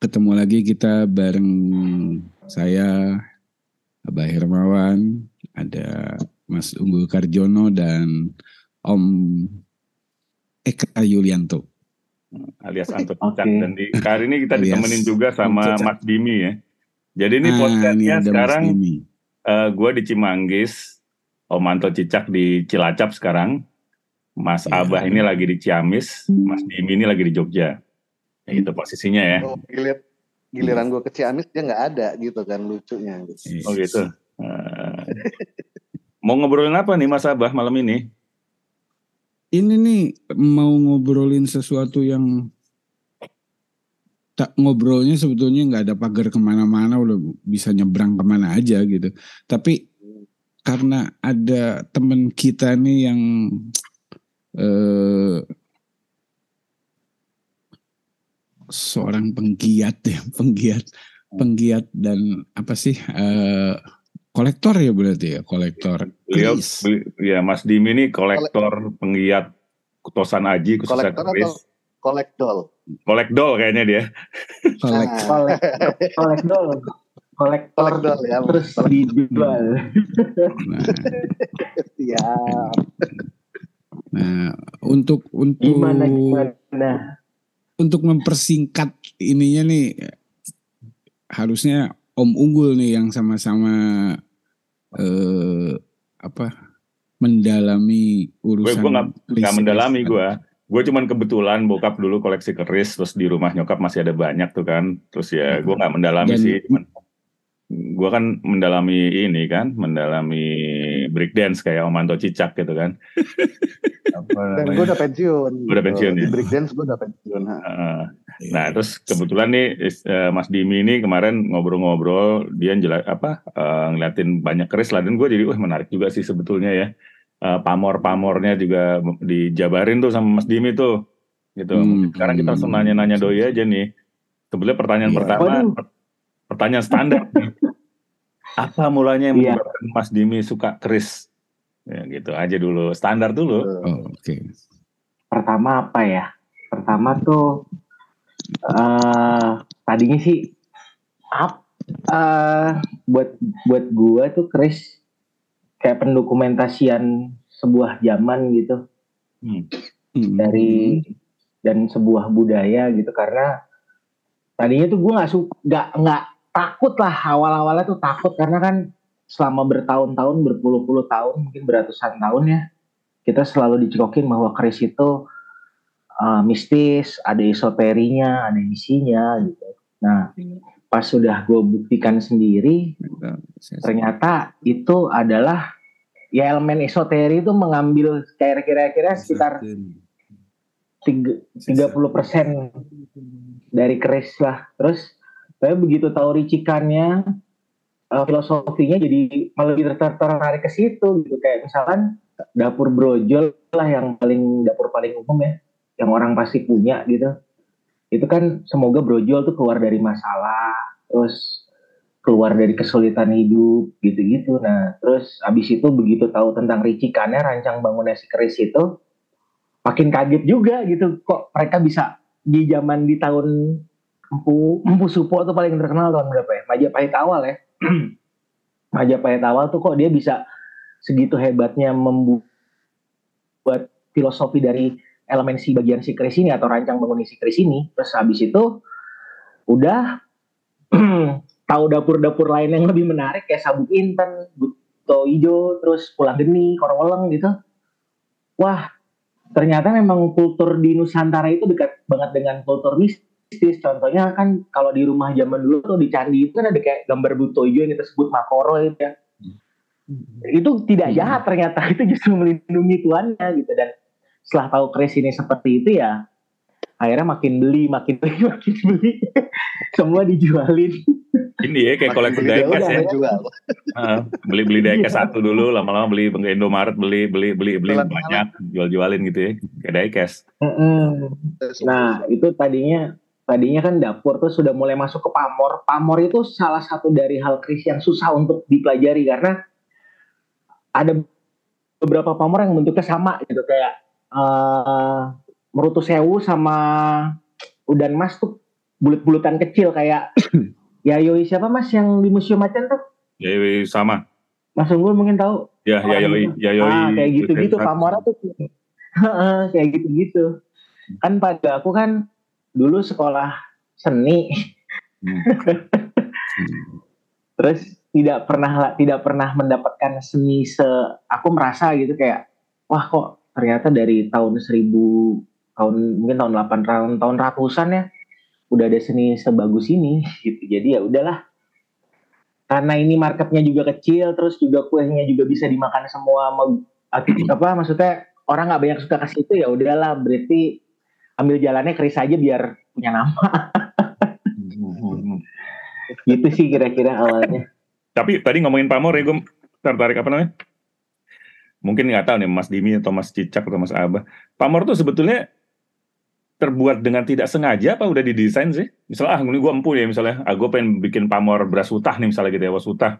ketemu lagi kita bareng saya Abah Hermawan, ada Mas Unggul Karjono dan Om Eka Yulianto. alias Anto Cicak okay. dan di hari ini kita alias ditemenin juga sama Mas Dimi ya. Jadi ini ah, podcastnya sekarang uh, eh, gue di Cimanggis, Om Anto Cicak di Cilacap sekarang, Mas ya, Abah ini lagi di Ciamis, Mas Dimi ini lagi di Jogja. Itu posisinya ya. Oh, gilir, giliran gue ke Ciamis dia nggak ada gitu kan lucunya. Gitu. Oh gitu. Uh, mau ngobrolin apa nih Mas Abah malam ini? Ini nih mau ngobrolin sesuatu yang tak ngobrolnya sebetulnya nggak ada pagar ke mana-mana udah bisa nyebrang ke mana aja gitu. Tapi karena ada temen kita nih yang eh, seorang penggiat ya, penggiat, penggiat dan apa sih eh, kolektor ya berarti ya, kolektor. Beliau, beli, ya Mas Dimi ini kolektor, penggiat kutosan aji, khususnya kolektor atau kolektol? Kolektol kayaknya dia. Kolek, kolek, kolektol kolektor ya, terus dijual. Nah. Siap. Nah, untuk untuk gimana, gimana? Untuk mempersingkat ininya nih harusnya Om Unggul nih yang sama-sama eh, apa mendalami urusan. Gue nggak mendalami gue. Gue cuman kebetulan bokap dulu koleksi keris, terus di rumah nyokap masih ada banyak tuh kan. Terus ya gue nggak mendalami Dan, sih. Cuman gue kan mendalami ini kan, mendalami breakdance kayak Om Anto Cicak gitu kan. Dan gue udah pensiun. Gue udah pensiun ya. breakdance gue udah pensiun. Uh, nah terus kebetulan nih uh, Mas Dimi ini kemarin ngobrol-ngobrol, dia jelas apa uh, ngeliatin banyak keris lah dan gue jadi wah menarik juga sih sebetulnya ya. Uh, pamor-pamornya juga dijabarin tuh sama Mas Dimi tuh gitu. Hmm, Sekarang kita langsung nanya-nanya doi aja nih. Sebetulnya pertanyaan yeah. pertama, pertanyaan standar. Apa mulanya yang yeah. menyebabkan Mas Dimi suka keris? Ya, gitu aja dulu, standar dulu. Oh, Oke. Okay. Pertama apa ya? Pertama tuh uh, tadinya sih up uh, buat buat gua tuh keris kayak pendokumentasian sebuah zaman gitu. Hmm. hmm. Dari dan sebuah budaya gitu karena tadinya tuh gue nggak suka nggak nggak takut lah awal-awalnya tuh takut karena kan selama bertahun-tahun berpuluh-puluh tahun mungkin beratusan tahun ya kita selalu dicekokin bahwa keris itu uh, mistis ada esoterinya ada misinya gitu. Nah pas sudah gue buktikan sendiri ternyata itu adalah ya elemen esoteri itu mengambil kira-kira sekitar tiga puluh persen dari keris lah. Terus saya begitu tahu ricikannya uh, filosofinya jadi malah lebih tertarik ke situ gitu. Kayak misalkan dapur brojol lah yang paling dapur paling umum ya yang orang pasti punya gitu. Itu kan semoga brojol tuh keluar dari masalah terus keluar dari kesulitan hidup gitu-gitu. Nah terus abis itu begitu tahu tentang ricikannya rancang bangunan si keris itu makin kaget juga gitu. Kok mereka bisa di zaman di tahun Empu, Empu Supo tuh paling terkenal tahun berapa ya? Majapahit awal ya. Majapahit awal tuh kok dia bisa segitu hebatnya membuat filosofi dari elemen si bagian si keris ini atau rancang bangun si keris ini. Terus habis itu udah tahu dapur-dapur lain yang lebih menarik kayak sabuk inten, buto hijau, terus pulang geni, korweleng gitu. Wah, ternyata memang kultur di Nusantara itu dekat banget dengan kultur mistis mistis. Contohnya kan kalau di rumah zaman dulu tuh di candi itu kan ada kayak gambar Butoyo yang kita sebut Makoro itu ya. Hmm. Itu tidak hmm. jahat ternyata itu justru melindungi tuannya gitu dan setelah tahu Chris ini seperti itu ya akhirnya makin beli makin beli makin beli semua dijualin ini ya kayak koleksi diecast ya jual. Uh, beli beli diecast satu dulu lama-lama beli ke Indomaret beli beli beli beli banyak jual-jualin gitu ya kayak diecast nah itu tadinya tadinya kan dapur tuh sudah mulai masuk ke pamor. Pamor itu salah satu dari hal kris yang susah untuk dipelajari karena ada beberapa pamor yang bentuknya sama gitu kayak uh, merutu sewu sama udan mas tuh bulut-bulutan kecil kayak Yayoi siapa mas yang di museum macan tuh? Ya sama. Mas Unggul mungkin tahu. Ya Yayoi, Yayoi. Ah, kayak gitu-gitu Pamora tuh kayak gitu-gitu. Kan pada aku kan dulu sekolah seni. Hmm. Terus tidak pernah tidak pernah mendapatkan seni se aku merasa gitu kayak wah kok ternyata dari tahun 1000 tahun mungkin tahun 8 tahun tahun ratusan ya udah ada seni sebagus ini gitu. Jadi ya udahlah. Karena ini marketnya juga kecil, terus juga kuenya juga bisa dimakan semua apa maksudnya orang nggak banyak suka kasih itu ya udahlah berarti ambil jalannya keris aja biar punya nama. gitu sih kira-kira awalnya. Tapi tadi ngomongin pamor ya gue tertarik apa namanya? Mungkin nggak tahu nih Mas Dimi atau Mas Cicak atau Mas Abah. Pamor tuh sebetulnya terbuat dengan tidak sengaja apa udah didesain sih? Misalnya ah ini gue empu ya misalnya, ah gue pengen bikin pamor beras utah nih misalnya gitu ya, was utah.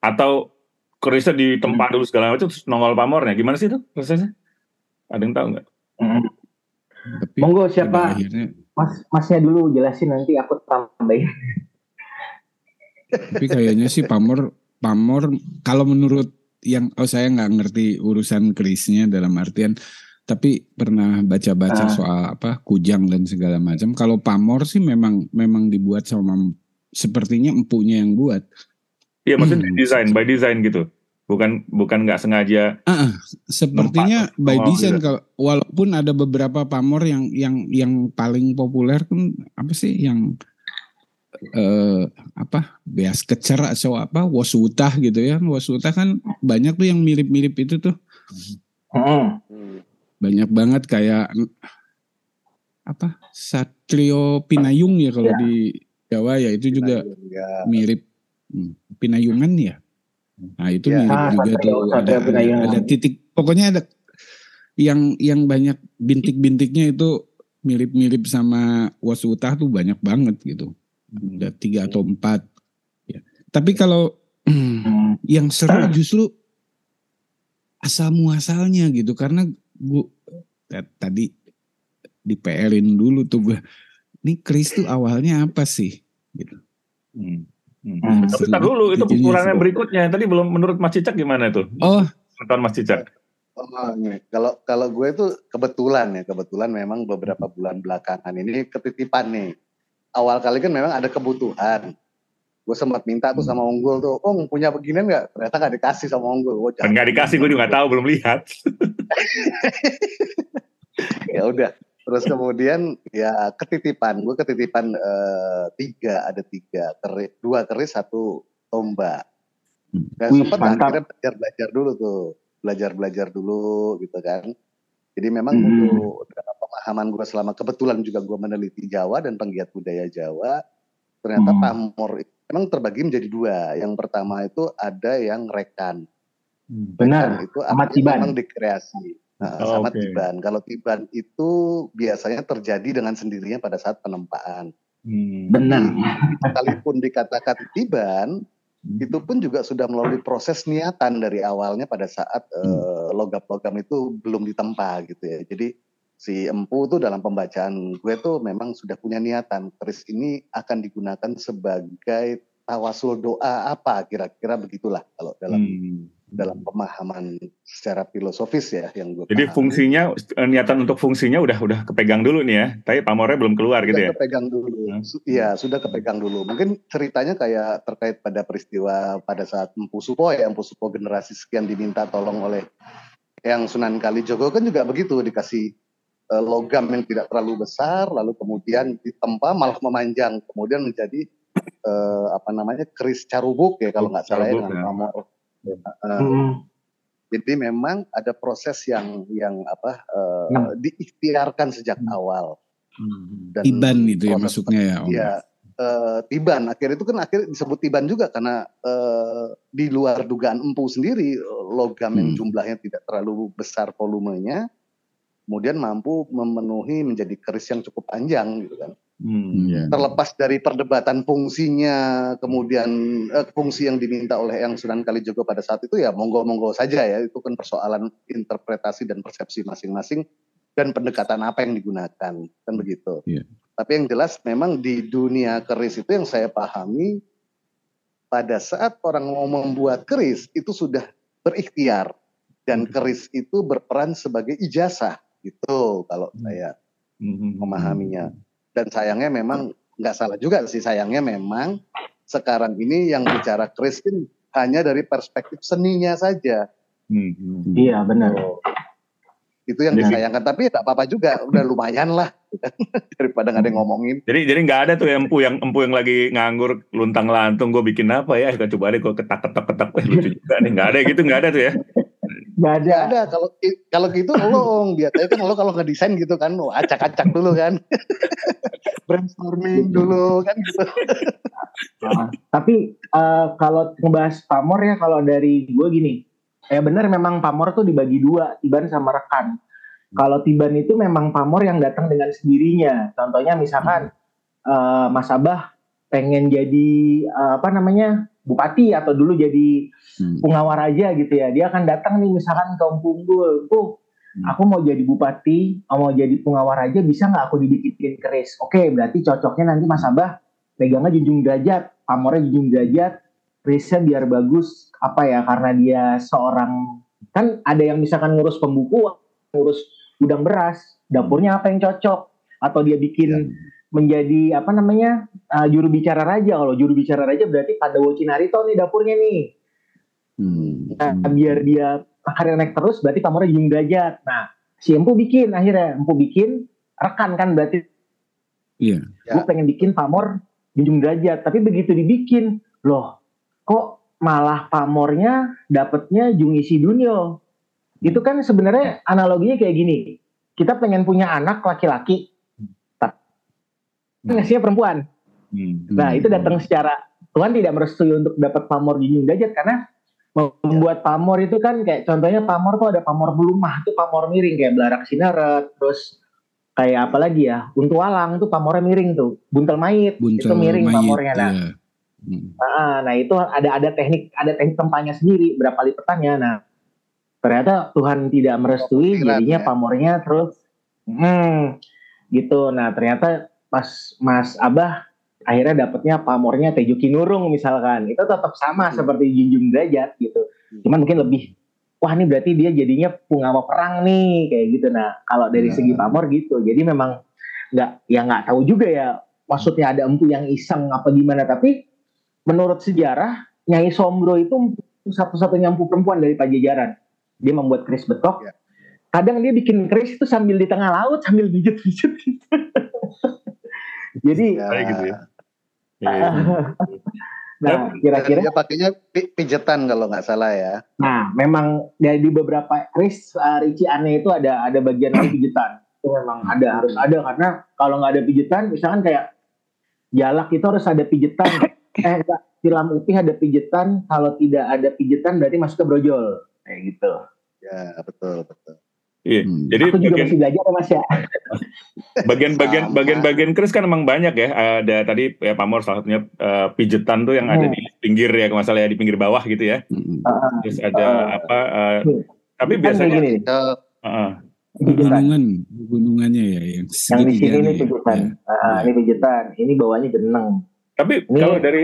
Atau kerisnya tempat dulu segala macam terus nongol pamornya. Gimana sih itu prosesnya? Ada yang tahu nggak? Hmm. Monggo siapa? Akhirnya... Mas Masnya dulu jelasin nanti aku tambahin. Tapi kayaknya sih pamor pamor kalau menurut yang oh saya nggak ngerti urusan kerisnya dalam artian tapi pernah baca-baca ah. soal apa kujang dan segala macam. Kalau pamor sih memang memang dibuat sama sepertinya empunya yang buat. Iya maksudnya hmm. desain by design gitu. Bukan bukan nggak sengaja. Uh, sepertinya by design gitu. kalau walaupun ada beberapa pamor yang yang yang paling populer kan apa sih yang eh, apa beas kecer atau apa wasutah gitu ya wasutah kan banyak tuh yang mirip-mirip itu tuh. Hmm banyak banget kayak apa Satrio Pinayung ya kalau ya. di Jawa ya itu Pinayung, juga ya. mirip hmm, Pinayungan ya. Nah itu ya. mirip ah, juga tuh ada, ada, ada titik pokoknya ada yang yang banyak bintik-bintiknya itu mirip-mirip sama Wasutah tuh banyak banget gitu. Ada tiga atau empat. Ya. Tapi kalau hmm. yang seru justru asal muasalnya gitu karena gua tadi di PL-in dulu tuh gue ini Chris tuh awalnya apa sih gitu. Hmm. Hmm. Hmm. Tapi dulu itu ukurannya berikutnya. Tadi belum menurut Mas Cicak gimana itu? Oh, nonton Mas Cicak. Oh, kalau kalau gue itu kebetulan ya, kebetulan memang beberapa bulan belakangan ini ketitipan nih. Awal kali kan memang ada kebutuhan gue sempat minta tuh sama Unggul tuh, oh punya beginian nggak? Ternyata nggak dikasih sama Unggul. Oh, nggak dikasih, gue juga nggak tahu, belum lihat. ya udah. Terus kemudian ya ketitipan, gue ketitipan uh, tiga, ada tiga, keris, dua keris, satu tombak. Dan Wih, sempat akhirnya belajar belajar dulu tuh, belajar belajar dulu gitu kan. Jadi memang hmm. untuk pemahaman gue selama kebetulan juga gue meneliti Jawa dan penggiat budaya Jawa, ternyata hmm. pamor itu memang terbagi menjadi dua. Yang pertama itu ada yang rekan. Benar. Rekan itu tiban. memang dikreasi. Nah, oh, sama okay. tiban. Kalau tiban itu biasanya terjadi dengan sendirinya pada saat penempaan. Hmm. Benar. Sekalipun dikatakan tiban, hmm. itu pun juga sudah melalui proses niatan dari awalnya pada saat hmm. uh, logam-logam itu belum ditempa gitu ya. Jadi si empu tuh dalam pembacaan gue tuh memang sudah punya niatan keris ini akan digunakan sebagai tawasul doa apa kira-kira begitulah kalau dalam hmm. Dalam pemahaman secara filosofis ya yang gue jadi pahami. fungsinya eh, niatan untuk fungsinya udah udah kepegang dulu nih ya. Tapi pamornya belum keluar gitu ya? kepegang dulu. Iya hmm. sudah kepegang dulu. Mungkin ceritanya kayak terkait pada peristiwa pada saat empu supo ya empu supo generasi sekian diminta tolong oleh yang Sunan Kalijogo. Kan juga begitu dikasih Eh, logam yang tidak terlalu besar lalu kemudian ditempa malah memanjang. Kemudian menjadi uh, apa namanya keris carubuk ya kalau nggak salah ya dengan pamor. Ya. Uh, hmm. Jadi memang ada proses yang yang apa uh, hmm. diikhtiarkan sejak hmm. awal. Hmm. Dan Tiban itu ya masuknya ya. Om. Ya, uh, Tiban akhir itu kan akhir disebut Tiban juga karena uh, di luar dugaan empu sendiri logam hmm. yang jumlahnya tidak terlalu besar volumenya kemudian mampu memenuhi menjadi keris yang cukup panjang gitu kan. Hmm, yeah. Terlepas dari perdebatan fungsinya, kemudian eh, fungsi yang diminta oleh yang Sunan Kalijogo pada saat itu ya monggo-monggo saja ya, itu kan persoalan interpretasi dan persepsi masing-masing dan pendekatan apa yang digunakan kan begitu. Yeah. Tapi yang jelas memang di dunia keris itu yang saya pahami pada saat orang mau membuat keris itu sudah berikhtiar dan hmm. keris itu berperan sebagai ijazah gitu kalau hmm. saya hmm. memahaminya. Dan sayangnya memang nggak salah juga sih sayangnya memang sekarang ini yang bicara keris kan hanya dari perspektif seninya saja. Iya benar. Itu yang disayangkan tapi tidak apa-apa juga udah lumayan lah daripada nggak ada yang ngomongin. Jadi jadi nggak ada tuh empu yang empu yang lagi nganggur luntang lantung gue bikin apa ya kita coba deh gue ketak ketak ketak eh, lucu juga nih nggak ada gitu nggak ada tuh ya. Gak ada. Gak ada. Kalau kalau gitu lo biasanya kan lo kalau ngedesain gitu kan, lo acak-acak dulu kan. Brainstorming dulu kan gitu. Nah, tapi uh, kalau ngebahas pamor ya kalau dari gue gini, ya benar memang pamor tuh dibagi dua, Tiban sama rekan. Kalau Tiban itu memang pamor yang datang dengan sendirinya. Contohnya misalkan uh, Mas Abah pengen jadi uh, apa namanya bupati atau dulu jadi hmm. pengawar aja gitu ya. Dia akan datang nih misalkan ke Unggul tuh hmm. aku mau jadi bupati mau jadi pengawar aja bisa nggak aku dibikin keris? Oke berarti cocoknya nanti Mas Abah pegangnya junjung derajat pamornya junjung derajat kerisnya biar bagus. Apa ya karena dia seorang kan ada yang misalkan ngurus pembuku ngurus gudang beras dapurnya apa yang cocok? Atau dia bikin ya menjadi apa namanya uh, juru bicara raja kalau juru bicara raja berarti pada Narito nih dapurnya nih hmm. nah, biar dia karir naik terus berarti pamornya junjung derajat nah si empu bikin akhirnya empu bikin rekan kan berarti iya yeah. gue pengen bikin pamor junjung derajat tapi begitu dibikin loh kok malah pamornya dapetnya Jungisi Dunyo itu kan sebenarnya analoginya kayak gini kita pengen punya anak laki-laki. Ngasihnya perempuan. Hmm. Nah itu datang secara Tuhan tidak merestui untuk dapat pamor junjung derajat karena membuat pamor itu kan kayak contohnya pamor tuh ada pamor belumah tuh pamor miring kayak belarak sineret terus kayak apa lagi ya buntu alang tuh pamornya miring tuh buntel mait buntel itu miring mayit, pamornya nah iya. hmm. nah, nah itu ada ada teknik ada teknik tempanya sendiri berapa lipatannya nah ternyata Tuhan tidak merestui jadinya ya. pamornya terus hmm, gitu nah ternyata pas Mas Abah akhirnya dapatnya pamornya Tejo Kinurung misalkan itu tetap sama hmm. seperti Junjung Derajat gitu hmm. cuman mungkin lebih wah ini berarti dia jadinya pengawa perang nih kayak gitu nah kalau dari hmm. segi pamor gitu jadi memang nggak ya nggak tahu juga ya maksudnya ada empu yang iseng apa gimana tapi menurut sejarah Nyai Sombro itu satu-satunya empu perempuan dari Pajajaran dia membuat keris betok ya. kadang dia bikin keris itu sambil di tengah laut sambil bijit-bijit Jadi ya. gitu ya. Iya. nah, kira-kira dia pakainya pijetan kalau nggak salah ya. Nah, memang ya, di beberapa kris uh, Ricci Ane itu ada ada bagian pijetan. Itu memang ada harus ada karena kalau nggak ada pijetan, misalkan kayak jalak itu harus ada pijetan. eh, silam upih ada pijetan. Kalau tidak ada pijetan berarti masuk ke brojol. Kayak gitu. Ya, betul, betul. Iya. Hmm. Jadi aku juga bagian, masih belajar mas ya. Bagian-bagian bagian-bagian keris kan emang banyak ya. Ada tadi ya Pamor salah satunya uh, pijetan tuh yang hmm. ada di pinggir ya kalau masalah ya di pinggir bawah gitu ya. Hmm. Terus ada uh, apa? Uh, hmm. Tapi kan biasanya gini. Uh, uh, gunungan, gunungannya ya yang, yang di sini ini pijetan. Ya. Uh, ini pijetan. Ini bawahnya geneng. Tapi ini kalau dari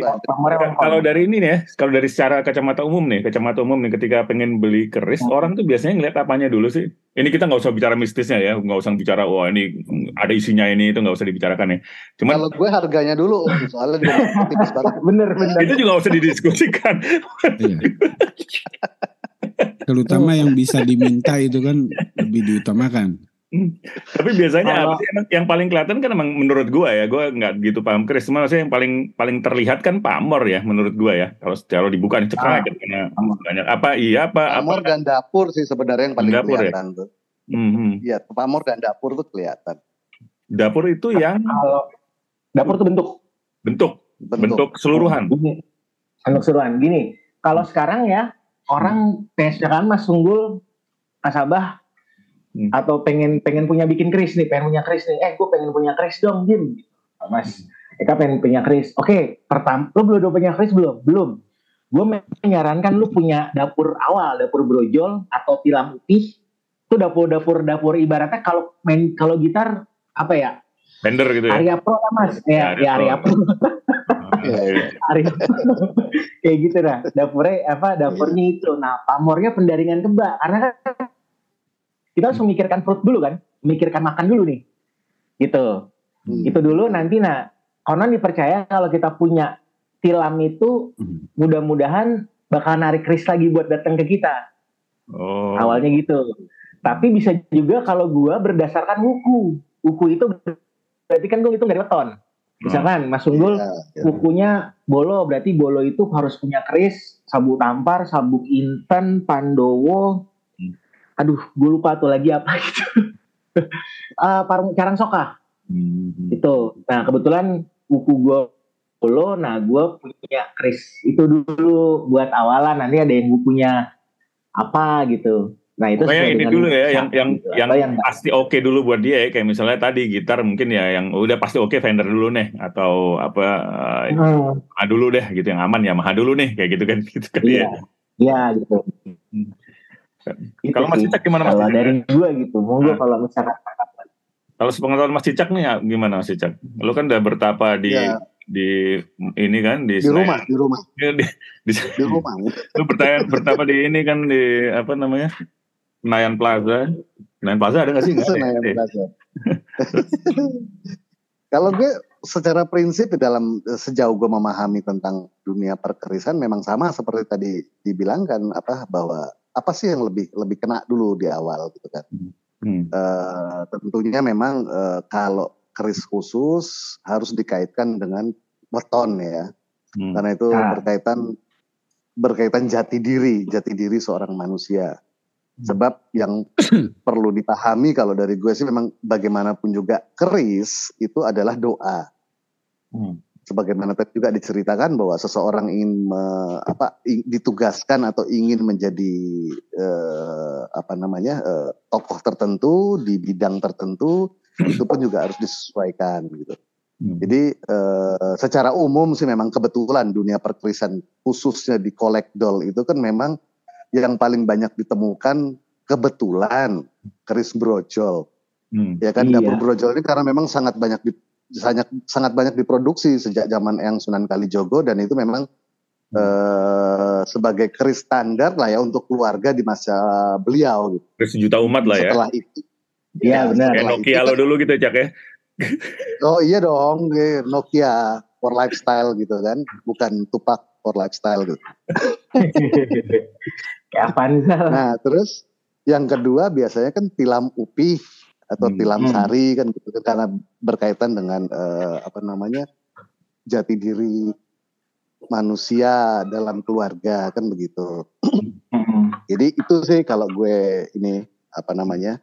kalau dari ini nih ya, kalau dari secara kacamata umum nih, kacamata umum nih ketika pengen beli keris, hmm. orang tuh biasanya ngeliat apanya dulu sih? Ini kita nggak usah bicara mistisnya ya, nggak usah bicara wah ini ada isinya ini itu nggak usah dibicarakan ya. Cuman kalau gue harganya dulu, soalnya juga tipis banget. bener bener. Itu juga nggak usah didiskusikan. iya. Terutama yang bisa diminta itu kan lebih diutamakan. Tapi biasanya apa sih yang paling kelihatan kan emang menurut gua ya, gua nggak gitu paham Chris, cuma maksudnya yang paling paling terlihat kan pamor ya menurut gua ya. Kalau secara dibuka nih cekrek ah, karena banyak apa iya apa pamor apa, dan dapur sih sebenarnya yang paling dapur ya? kelihatan ya? tuh. Mm-hmm. Iya, pamor dan dapur tuh kelihatan. Dapur itu yang kalau dapur tuh bentuk bentuk bentuk, bentuk keseluruhan. Gini, bentuk keseluruhan. Gini, kalau sekarang ya orang hmm. kan Mas Sunggul Kasabah hmm. atau pengen pengen punya bikin kris nih pengen punya kris nih eh gue pengen punya kris dong Jim mas Eka pengen punya kris oke okay, pertama lu belum punya kris belum belum gue menyarankan lu punya dapur awal dapur brojol atau tilam putih itu dapur dapur dapur ibaratnya kalau main kalau gitar apa ya Vendor gitu ya. Area Pro lah mas. Ya, ya, Area Pro. Area Kayak gitu dah. Dapurnya apa? Dapurnya itu. Nah, pamornya pendaringan kebak. Karena kan kita harus memikirkan perut dulu kan. Memikirkan makan dulu nih. Gitu. Hmm. Itu dulu nanti nah. Konon dipercaya kalau kita punya tilam itu hmm. mudah-mudahan bakal narik kris lagi buat datang ke kita. Oh. Awalnya gitu. Tapi bisa juga kalau gua berdasarkan wuku. Wuku itu berarti kan gue hitung dari weton. Misalkan Mas Unggul yeah, yeah. bukunya Bolo berarti Bolo itu harus punya keris, sabuk tampar, sabuk inten, Pandowo. Hmm. Aduh, gue lupa tuh lagi apa gitu. uh, parang carang soka. Hmm. Itu. Nah, kebetulan buku gue Bolo, nah gue punya keris itu dulu buat awalan. Nanti ada yang bukunya apa gitu. Nah itu Pokoknya ini dulu ya, yang yang gitu. yang, yang pasti oke okay dulu buat dia ya. Kayak misalnya tadi gitar mungkin ya yang udah pasti oke okay, Fender dulu nih atau apa uh, hmm. dulu deh gitu yang aman ya Maha dulu nih kayak gitu kan gitu kan iya. ya. Iya gitu. Hmm. Gitu kalau Mas Cicak gimana Mas Kalau dari gua gitu, monggo nah. kalau misalkan kalau sepengetahuan Mas Cicak nih ya, gimana Mas Cicak? Lu kan udah bertapa di ya. di ini kan di, di rumah, di rumah. Di, di, di, di rumah. Lu bertanya bertapa di ini kan di apa namanya? Senayan Plaza. Senayan Plaza ada nggak sih? Senayan eh. Plaza. Kalau gue secara prinsip dalam sejauh gue memahami tentang dunia perkerisan memang sama seperti tadi dibilangkan apa bahwa apa sih yang lebih lebih kena dulu di awal gitu kan. Hmm. Uh, tentunya memang uh, kalau keris khusus harus dikaitkan dengan weton ya. Hmm. Karena itu nah. berkaitan berkaitan jati diri, jati diri seorang manusia. Sebab yang perlu dipahami kalau dari gue sih memang bagaimanapun juga keris itu adalah doa. Hmm. Sebagaimana tadi juga diceritakan bahwa seseorang ingin me, apa ing, ditugaskan atau ingin menjadi eh, apa namanya eh, tokoh tertentu di bidang tertentu itu pun juga harus disesuaikan gitu. Hmm. Jadi eh, secara umum sih memang kebetulan dunia perkerisan khususnya di kolekdol itu kan memang yang paling banyak ditemukan kebetulan keris brojol. Hmm, ya kan iya. dapur brojol ini karena memang sangat banyak di, sangat sangat banyak diproduksi sejak zaman yang Sunan Kalijogo dan itu memang hmm. eh, sebagai keris standar lah ya untuk keluarga di masa beliau gitu. Keris juta umat lah ya. Setelah itu Iya ya, benar. Kayak Nokia lo dulu gitu Cak ya. oh iya dong, Nokia for lifestyle gitu kan, bukan tupak for lifestyle gitu. Kapan Nah, terus yang kedua biasanya kan tilam upih atau hmm. tilam hmm. sari kan gitu karena berkaitan dengan uh, apa namanya jati diri manusia dalam keluarga kan begitu. Hmm. Jadi itu sih kalau gue ini apa namanya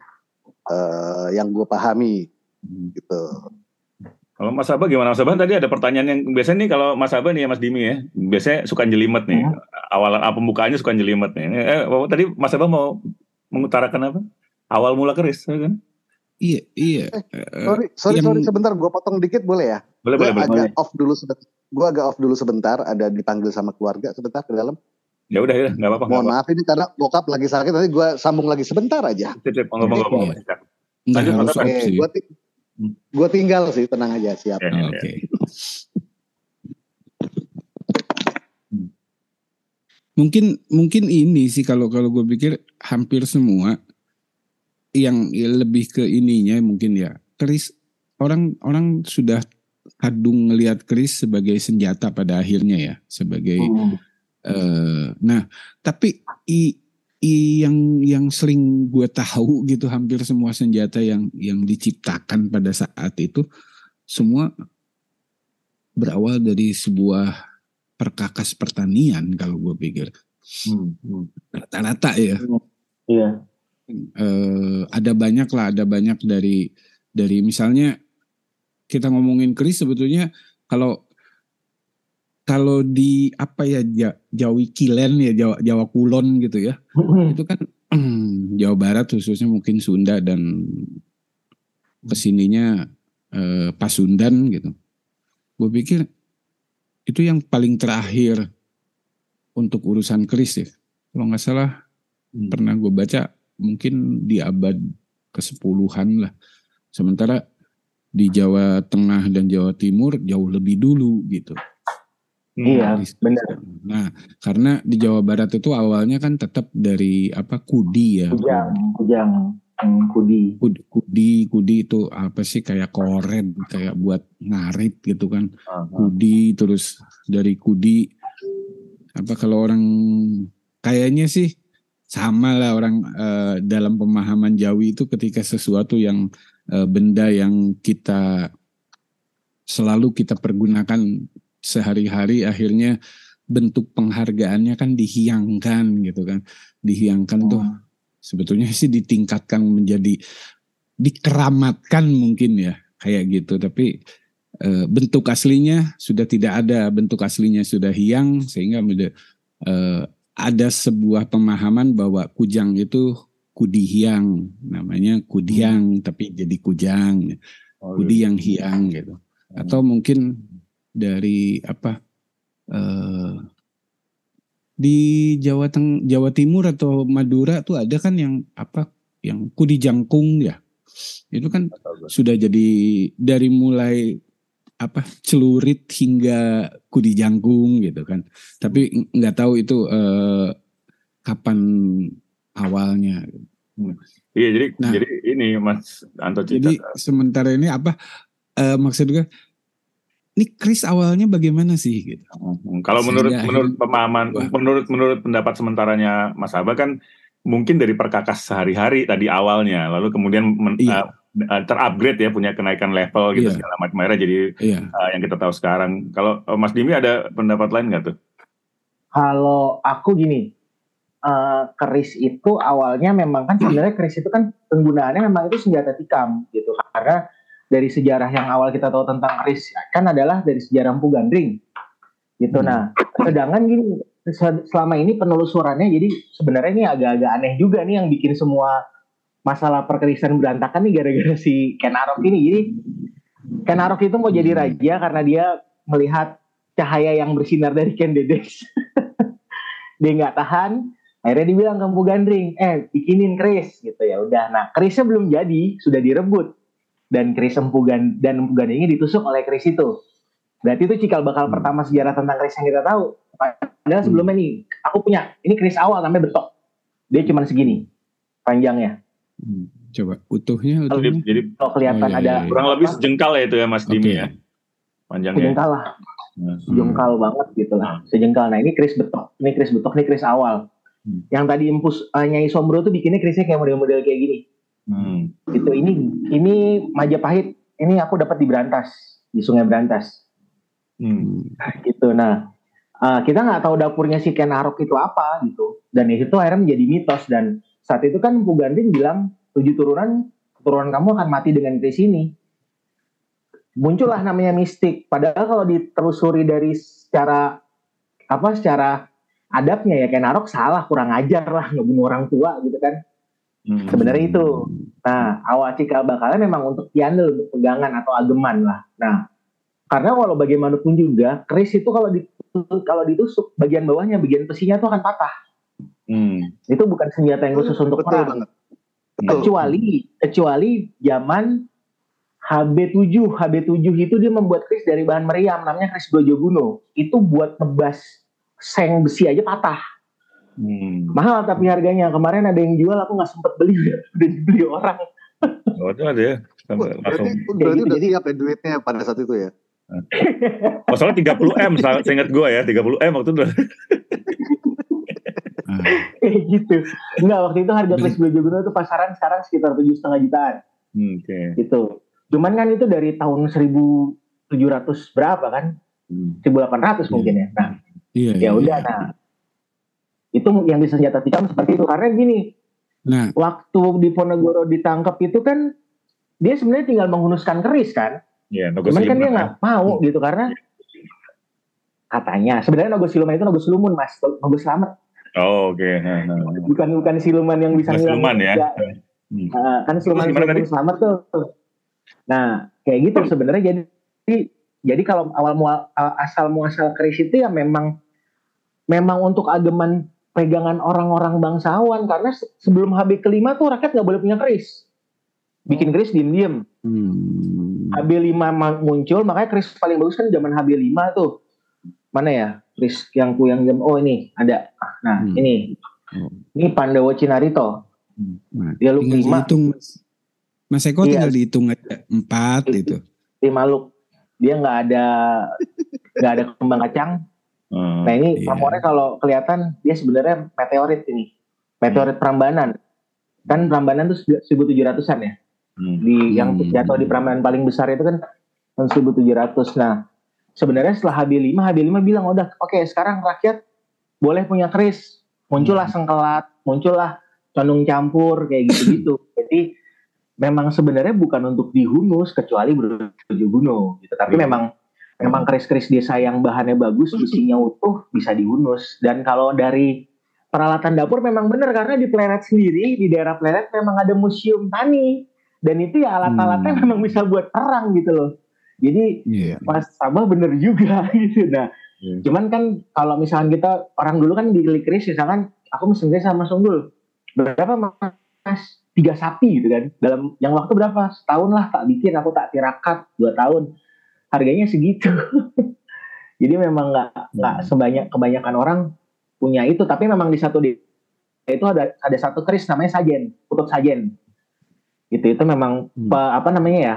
uh, yang gue pahami hmm. gitu. Kalau Mas Abah gimana Mas Abah? Tadi ada pertanyaan yang biasanya nih kalau Mas Abah nih ya Mas Dimi ya, biasanya suka jelimet nih. Hmm. Awal apa pembukaannya suka jelimet nih. Eh, tadi Mas Abah mau mengutarakan apa? Awal mula keris, ya kan? Iya, iya. Eh, sorry, sorry, yang... sorry sebentar, gue potong dikit boleh ya? Boleh, gua boleh, agak boleh. off dulu sebentar. Gue agak off dulu sebentar, ada dipanggil sama keluarga sebentar ke dalam. Ya udah ya, nggak apa-apa. Mohon maaf ini karena bokap lagi sakit, nanti gue sambung lagi sebentar aja. Sip, sip, ngomong ngomong. Lanjut, Oke, gue Gue tinggal sih, tenang aja siap. Oke. Okay. mungkin mungkin ini sih kalau kalau gue pikir hampir semua yang lebih ke ininya mungkin ya keris orang orang sudah kadung ngelihat keris sebagai senjata pada akhirnya ya sebagai oh. uh, nah tapi i, yang yang sering gue tahu gitu hampir semua senjata yang yang diciptakan pada saat itu semua berawal dari sebuah perkakas pertanian kalau gue pikir hmm, hmm. rata-rata ya iya e, ada banyak lah ada banyak dari dari misalnya kita ngomongin keris sebetulnya kalau kalau di apa ya Jawi Kilen ya Jawa Jawa Kulon gitu ya. Itu kan Jawa Barat khususnya mungkin Sunda dan ke sininya eh, Pasundan gitu. Gue pikir itu yang paling terakhir untuk urusan keris ya. Kalau nggak salah hmm. pernah gue baca mungkin di abad ke sepuluhan lah sementara di Jawa Tengah dan Jawa Timur jauh lebih dulu gitu. Iya, benar. Nah, karena di Jawa Barat itu awalnya kan tetap dari apa kudi ya. Kujang, kujang, hmm, kudi. Kudi, kudi, kudi itu apa sih kayak koren, kayak buat ngarit gitu kan. Kudi terus dari kudi apa kalau orang kayaknya sih sama lah orang uh, dalam pemahaman Jawi itu ketika sesuatu yang uh, benda yang kita selalu kita pergunakan sehari-hari akhirnya bentuk penghargaannya kan dihiangkan gitu kan dihiangkan oh. tuh sebetulnya sih ditingkatkan menjadi dikeramatkan mungkin ya kayak gitu tapi e, bentuk aslinya sudah tidak ada bentuk aslinya sudah hilang sehingga e, ada sebuah pemahaman bahwa kujang itu kudihiang. Namanya kudiang hmm. tapi jadi kujang. Oh, kudi iya. yang hiang gitu. Atau mungkin dari apa uh, di Jawa Teng Jawa Timur atau Madura tuh ada kan yang apa yang kudi jangkung ya. Itu kan sudah jadi dari mulai apa celurit hingga kudi jangkung gitu kan tapi nggak tahu itu uh, kapan awalnya iya jadi nah, jadi ini Mas Anto Cita jadi sementara ini apa uh, maksudnya ini Chris awalnya bagaimana sih gitu. Hmm, kalau menurut Sehingga menurut pemahaman wah. menurut menurut pendapat sementaranya Mas Abah kan mungkin dari perkakas sehari-hari tadi awalnya lalu kemudian men, iya. uh, terupgrade ya punya kenaikan level gitu iya. segala macam akhirnya jadi iya. uh, yang kita tahu sekarang. Kalau uh, Mas Dimi ada pendapat lain nggak tuh? Kalau aku gini, uh, keris itu awalnya memang kan sebenarnya keris itu kan penggunaannya memang itu senjata tikam gitu karena dari sejarah yang awal kita tahu tentang keris kan adalah dari sejarah Empu Gandring gitu. Nah, sedangkan gini selama ini penelusurannya jadi sebenarnya ini agak-agak aneh juga nih yang bikin semua masalah perkerisan berantakan nih gara-gara si Ken Arok ini. Jadi Ken Arok itu mau jadi raja karena dia melihat cahaya yang bersinar dari Ken Dedes. dia nggak tahan, akhirnya dibilang ke Empu Gandring, eh bikinin keris gitu ya udah. Nah kerisnya belum jadi, sudah direbut dan keris empugan dan empugan ini ditusuk oleh keris itu. Berarti itu cikal bakal hmm. pertama sejarah tentang keris yang kita tahu. Padahal sebelumnya nih, aku punya ini keris awal namanya betok. Dia cuma segini panjangnya. Hmm. Coba utuhnya, utuhnya. Jadi, kalau kelihatan oh, iya, iya. ada kurang lebih sejengkal ya itu ya Mas okay. Dimi ya. Panjangnya. Sejengkal lah. Hmm. Sejengkal banget gitu lah. Hmm. Sejengkal. Nah ini keris betok, ini keris betok, ini keris awal. Hmm. Yang tadi impus uh, Nyai Sombro tuh bikinnya kerisnya kayak model-model kayak gini. Hmm. Itu ini ini Majapahit ini aku dapat di Berantas di Sungai Berantas. Hmm. Gitu. Nah uh, kita nggak tahu dapurnya si Ken Arok itu apa gitu. Dan itu akhirnya menjadi mitos dan saat itu kan Bu Ganding bilang tujuh turunan turunan kamu akan mati dengan di sini. Muncullah namanya mistik. Padahal kalau ditelusuri dari secara apa secara adabnya ya Ken Arok salah kurang ajar lah ngebunuh orang tua gitu kan. Hmm. Sebenarnya itu. Nah, awal cikal bakalnya memang untuk tiandel, untuk pegangan atau ageman lah. Nah, karena walau bagaimanapun juga, keris itu kalau ditusuk, kalau ditusuk bagian bawahnya, bagian besinya itu akan patah. Hmm. Itu bukan senjata yang khusus untuk Betul perang. Banget. Kecuali kecuali zaman HB7, HB7 itu dia membuat keris dari bahan meriam namanya keris Brojoguno. Itu buat nebas seng besi aja patah. Hmm. Mahal tapi harganya. Kemarin ada yang jual aku nggak sempet beli udah dibeli orang. Oh itu ada ya. Sampai berarti, berarti udah siap ya duitnya pada saat itu ya. Masalahnya 30 M, saya ingat gue ya, 30 M waktu itu. Kayak gitu. Enggak, waktu itu harga Place Blue Jogono itu pasaran sekarang sekitar tujuh setengah jutaan. Hmm, Oke. Okay. Gitu. Cuman kan itu dari tahun 1700 berapa kan? Hmm. 1800 mungkin ya. Nah, iya, ya iya, udah. Iya. Nah, itu yang disenjata tikam seperti itu karena gini nah waktu di Ponegoro ditangkap itu kan dia sebenarnya tinggal menghunuskan keris kan yeah, cuman kan dia nggak mau hmm. gitu karena katanya sebenarnya Nogo Siluman itu Nogo Silumun mas Nogo Selamat oh oke. Okay. bukan bukan siluman yang bisa siluman ya. hmm. uh, kan siluman siluman selamat tuh. Nah kayak gitu sebenarnya. Jadi jadi kalau awal mual, asal muasal keris itu ya memang memang untuk ageman pegangan orang-orang bangsawan. Karena sebelum HB kelima tuh rakyat nggak boleh punya keris bikin keris diem-diem. Hmm. hmm. HB5 muncul makanya Chris paling bagus kan zaman HB5 tuh. Mana ya Chris yang ku yang jam oh ini ada nah hmm. ini oh. ini Pandawa Cinarito hmm. dia lu lima dihitung mas Mas Eko iya. tinggal dihitung aja empat itu lima lu dia nggak ada nggak ada kembang kacang hmm, nah ini iya. pamornya kalau kelihatan dia sebenarnya meteorit ini meteorit hmm. Prambanan kan Prambanan tuh 1700-an ya hmm. di yang hmm. jatuh di Prambanan paling besar itu kan tahun 1700 nah sebenarnya setelah HB5 HB5 bilang udah oke okay, sekarang rakyat boleh punya keris. Muncullah hmm. sengkelat muncullah condong campur kayak gitu-gitu. Jadi memang sebenarnya bukan untuk dihunus kecuali bertujuh gunung gitu. Tapi hmm. memang memang keris-keris desa yang bahannya bagus besinya utuh bisa dihunus. Dan kalau dari peralatan dapur memang benar karena di planet sendiri di daerah planet memang ada museum tani. Dan itu ya alat-alatnya hmm. memang bisa buat perang gitu loh jadi yeah. Mas Sabah bener juga gitu. Nah, yeah. cuman kan kalau misalkan kita orang dulu kan di kris misalkan aku mesen sama Sunggul. Berapa Mas? Tiga sapi gitu kan. Dalam yang waktu berapa? Setahun lah tak bikin aku tak tirakat dua tahun. Harganya segitu. Jadi memang nggak nggak hmm. sebanyak kebanyakan orang punya itu, tapi memang di satu di itu ada ada satu keris namanya sajen, kutub sajen. Itu itu memang hmm. apa namanya ya?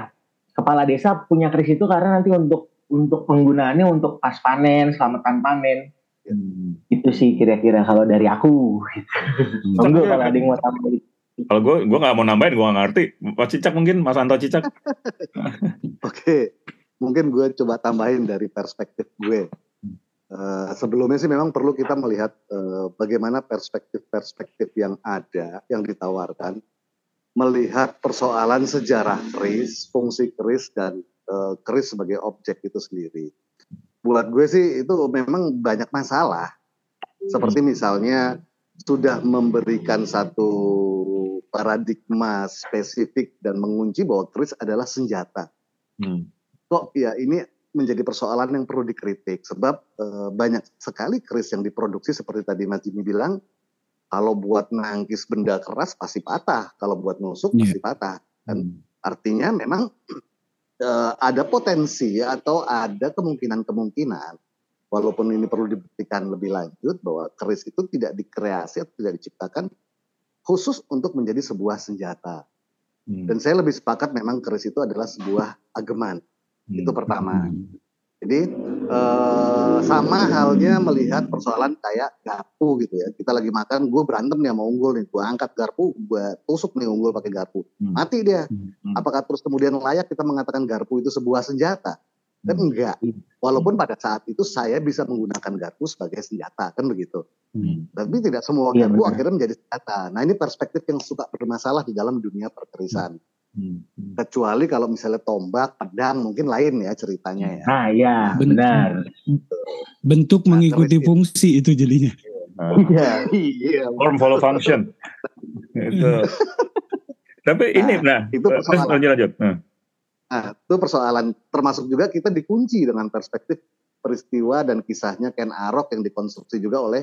Kepala desa punya keris itu karena nanti untuk untuk penggunaannya untuk pas panen, selamatan panen. Hmm. Itu sih kira-kira kalau dari aku. Hmm. Monggo kalau ada yang mau tambahin. Kalau gue, gue nggak mau nambahin, gue nggak ngerti. Mas Cicak mungkin, Mas Anto Cicak. Oke, mungkin gue coba tambahin dari perspektif gue. Uh, sebelumnya sih memang perlu kita melihat uh, bagaimana perspektif-perspektif yang ada, yang ditawarkan melihat persoalan sejarah keris, fungsi keris dan uh, keris sebagai objek itu sendiri. Buat gue sih itu memang banyak masalah. Seperti misalnya sudah memberikan satu paradigma spesifik dan mengunci bahwa keris adalah senjata. Hmm. Kok ya ini menjadi persoalan yang perlu dikritik sebab e, banyak sekali keris yang diproduksi seperti tadi Mas Jimmy bilang kalau buat nangkis benda keras pasti patah, kalau buat nusuk yeah. pasti patah. Dan hmm. artinya memang uh, ada potensi atau ada kemungkinan-kemungkinan, walaupun ini perlu dibuktikan lebih lanjut bahwa keris itu tidak dikreasi atau tidak diciptakan khusus untuk menjadi sebuah senjata. Hmm. Dan saya lebih sepakat memang keris itu adalah sebuah ageman. Hmm. Itu pertama. Hmm. Jadi eh, sama halnya melihat persoalan kayak garpu gitu ya. Kita lagi makan, gue berantem nih sama unggul nih. Gue angkat garpu, gue tusuk nih unggul pakai garpu. Hmm. Mati dia. Hmm. Apakah terus kemudian layak kita mengatakan garpu itu sebuah senjata? Kan hmm. enggak. Walaupun pada saat itu saya bisa menggunakan garpu sebagai senjata, kan begitu. Hmm. Tapi tidak semua iya, garpu akhirnya menjadi senjata. Nah ini perspektif yang suka bermasalah di dalam dunia perkerisan. Hmm. Hmm. Kecuali kalau misalnya tombak, pedang mungkin lain ya ceritanya ya. Ah ya, benar. Bentuk nah, mengikuti itu. fungsi itu jadinya. Iya, iya. Form follow function. itu. Tapi nah, ini nah, itu persoalan. lanjut lanjut. Nah. nah, itu persoalan termasuk juga kita dikunci dengan perspektif peristiwa dan kisahnya Ken Arok yang dikonstruksi juga oleh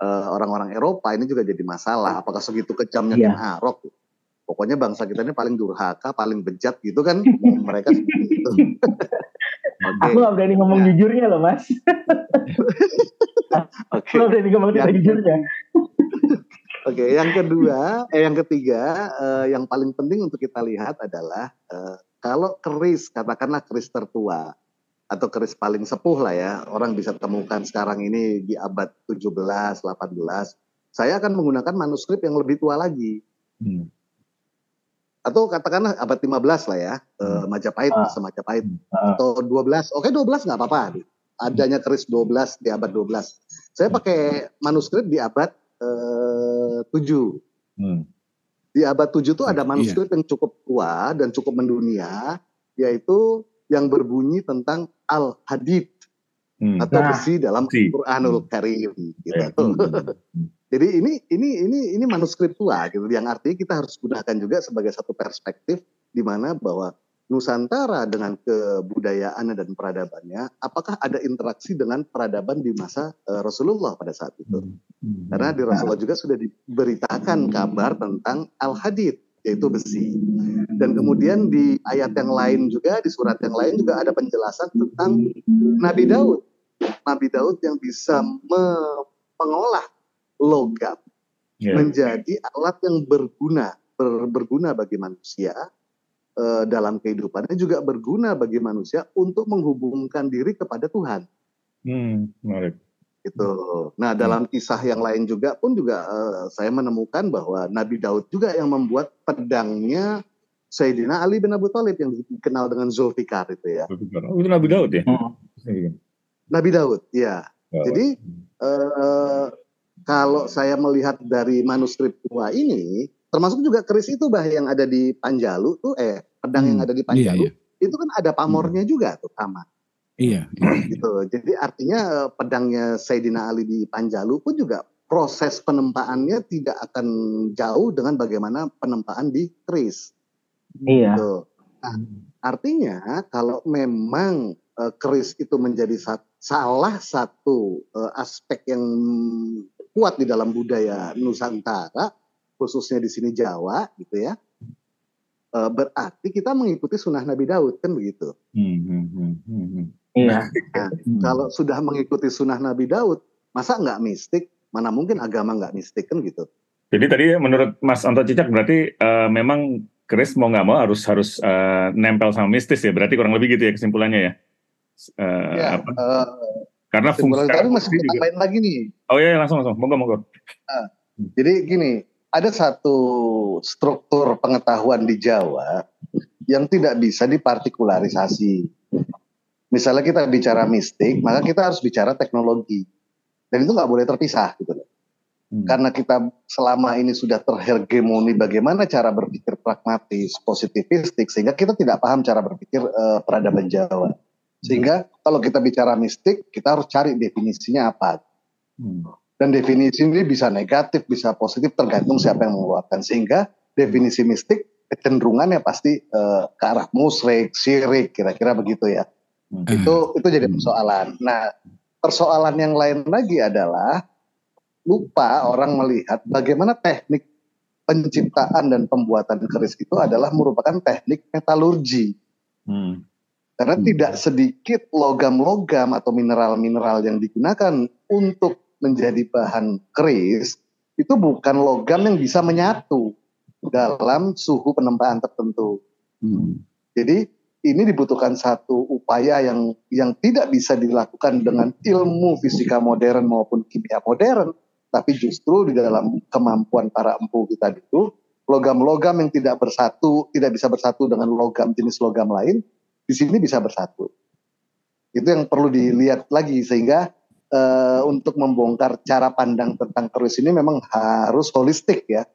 uh, orang-orang Eropa ini juga jadi masalah. Apakah segitu kejamnya yeah. Ken Arok? Pokoknya bangsa kita ini paling durhaka, paling bejat gitu kan mereka seperti itu. okay. Aku gak berani ngomong ya. jujurnya loh mas. Oke. okay. Aku berani ngomong yang, jujurnya. Oke, okay, yang kedua, eh yang ketiga, eh, yang paling penting untuk kita lihat adalah eh, kalau keris, katakanlah keris tertua atau keris paling sepuh lah ya, orang bisa temukan sekarang ini di abad 17, 18. Saya akan menggunakan manuskrip yang lebih tua lagi. Hmm atau katakanlah abad 15 lah ya, hmm. uh, Majapahit, uh. masa Majapahit uh. atau 12. Oke, 12 nggak apa-apa. Adanya keris 12 di abad 12. Saya pakai manuskrip di abad uh, 7. Hmm. Di abad 7 itu ada iya. manuskrip iya. yang cukup tua dan cukup mendunia, yaitu yang berbunyi tentang Al-Hadid hmm. atau nah, besi dalam Quranul Karim gitu. Ya. Jadi ini ini ini ini manuskrip tua gitu yang artinya kita harus gunakan juga sebagai satu perspektif di mana bahwa Nusantara dengan kebudayaan dan peradabannya, apakah ada interaksi dengan peradaban di masa uh, Rasulullah pada saat itu? Hmm. Karena di Rasulullah juga sudah diberitakan kabar tentang Al-Hadid, yaitu besi. Dan kemudian di ayat yang lain juga, di surat yang lain juga ada penjelasan tentang Nabi Daud. Nabi Daud yang bisa mengolah logam yeah. menjadi alat yang berguna, ber, berguna bagi manusia uh, dalam kehidupannya juga berguna bagi manusia untuk menghubungkan diri kepada Tuhan. Hmm, menarik gitu. Nah hmm. dalam kisah yang lain juga pun juga uh, saya menemukan bahwa Nabi Daud juga yang membuat pedangnya Sayyidina Ali bin Abu Thalib yang dikenal dengan Zulfikar itu ya. Oh, itu Nabi Daud ya? Hmm. Nabi Daud, ya. Oh. Jadi uh, kalau saya melihat dari manuskrip tua ini, termasuk juga keris itu bah yang ada di Panjalu tuh, eh pedang hmm. yang ada di iya, Panjalu, iya, iya. itu kan ada pamornya hmm. juga tuh sama. Iya, iya. Gitu. Jadi artinya eh, pedangnya Sayyidina Ali di Panjalu pun juga proses penempaannya tidak akan jauh dengan bagaimana penempaan di keris. Iya. Gitu. Nah, artinya kalau memang uh, keris itu menjadi sat salah satu uh, aspek yang kuat di dalam budaya Nusantara, khususnya di sini Jawa, gitu ya. Uh, berarti kita mengikuti sunnah Nabi Daud kan begitu. Hmm, hmm, hmm. Iya. Nah. Kalau sudah mengikuti sunnah Nabi Daud, masa nggak mistik? Mana mungkin agama nggak mistik kan gitu? Jadi tadi menurut Mas Anto Cicak berarti uh, memang Chris mau nggak mau harus harus uh, nempel sama mistis ya? Berarti kurang lebih gitu ya kesimpulannya ya? Uh, ya apa? Uh, Karena fungsi tapi masih ditambahin lagi nih. Oh iya, iya langsung langsung, monggo monggo. Uh, jadi gini, ada satu struktur pengetahuan di Jawa yang tidak bisa dipartikularisasi. Misalnya kita bicara mistik, maka kita harus bicara teknologi. Dan itu nggak boleh terpisah gitu loh. Hmm. Karena kita selama ini sudah terhegemoni bagaimana cara berpikir pragmatis, positivistik, sehingga kita tidak paham cara berpikir uh, peradaban Jawa. Sehingga kalau kita bicara mistik, kita harus cari definisinya apa. Hmm. Dan definisi ini bisa negatif, bisa positif, tergantung siapa yang mengeluarkan. Sehingga definisi mistik kecenderungannya pasti uh, ke arah musrik, syirik, kira-kira begitu ya. Hmm. Itu itu jadi persoalan. Nah, persoalan yang lain lagi adalah lupa orang melihat bagaimana teknik penciptaan dan pembuatan keris itu adalah merupakan teknik metalurgi. Hmm. Karena hmm. tidak sedikit logam-logam atau mineral-mineral yang digunakan untuk menjadi bahan keris itu bukan logam yang bisa menyatu dalam suhu penempaan tertentu. Hmm. Jadi ini dibutuhkan satu upaya yang yang tidak bisa dilakukan dengan ilmu fisika modern maupun kimia modern, tapi justru di dalam kemampuan para empu kita itu logam-logam yang tidak bersatu, tidak bisa bersatu dengan logam jenis logam lain, di sini bisa bersatu. Itu yang perlu dilihat lagi sehingga uh, untuk membongkar cara pandang tentang keris ini memang harus holistik ya.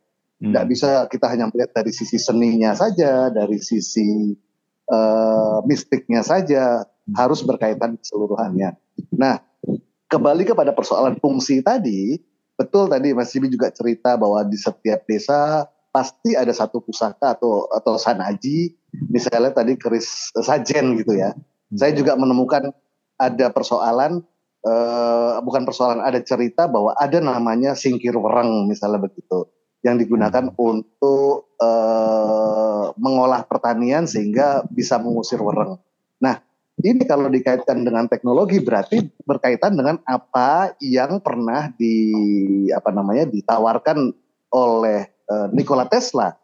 Tidak hmm. bisa kita hanya melihat dari sisi seninya saja, dari sisi uh, mistiknya saja harus berkaitan keseluruhannya. Nah, kembali kepada persoalan fungsi tadi, betul tadi Mas Jibi juga cerita bahwa di setiap desa pasti ada satu pusaka atau atau sanaji, misalnya tadi keris sajen gitu ya. Hmm. Saya juga menemukan ada persoalan uh, bukan persoalan ada cerita bahwa ada namanya singkir wereng misalnya begitu yang digunakan untuk uh, mengolah pertanian sehingga bisa mengusir wereng. Nah, ini kalau dikaitkan dengan teknologi berarti berkaitan dengan apa yang pernah di apa namanya ditawarkan oleh uh, Nikola Tesla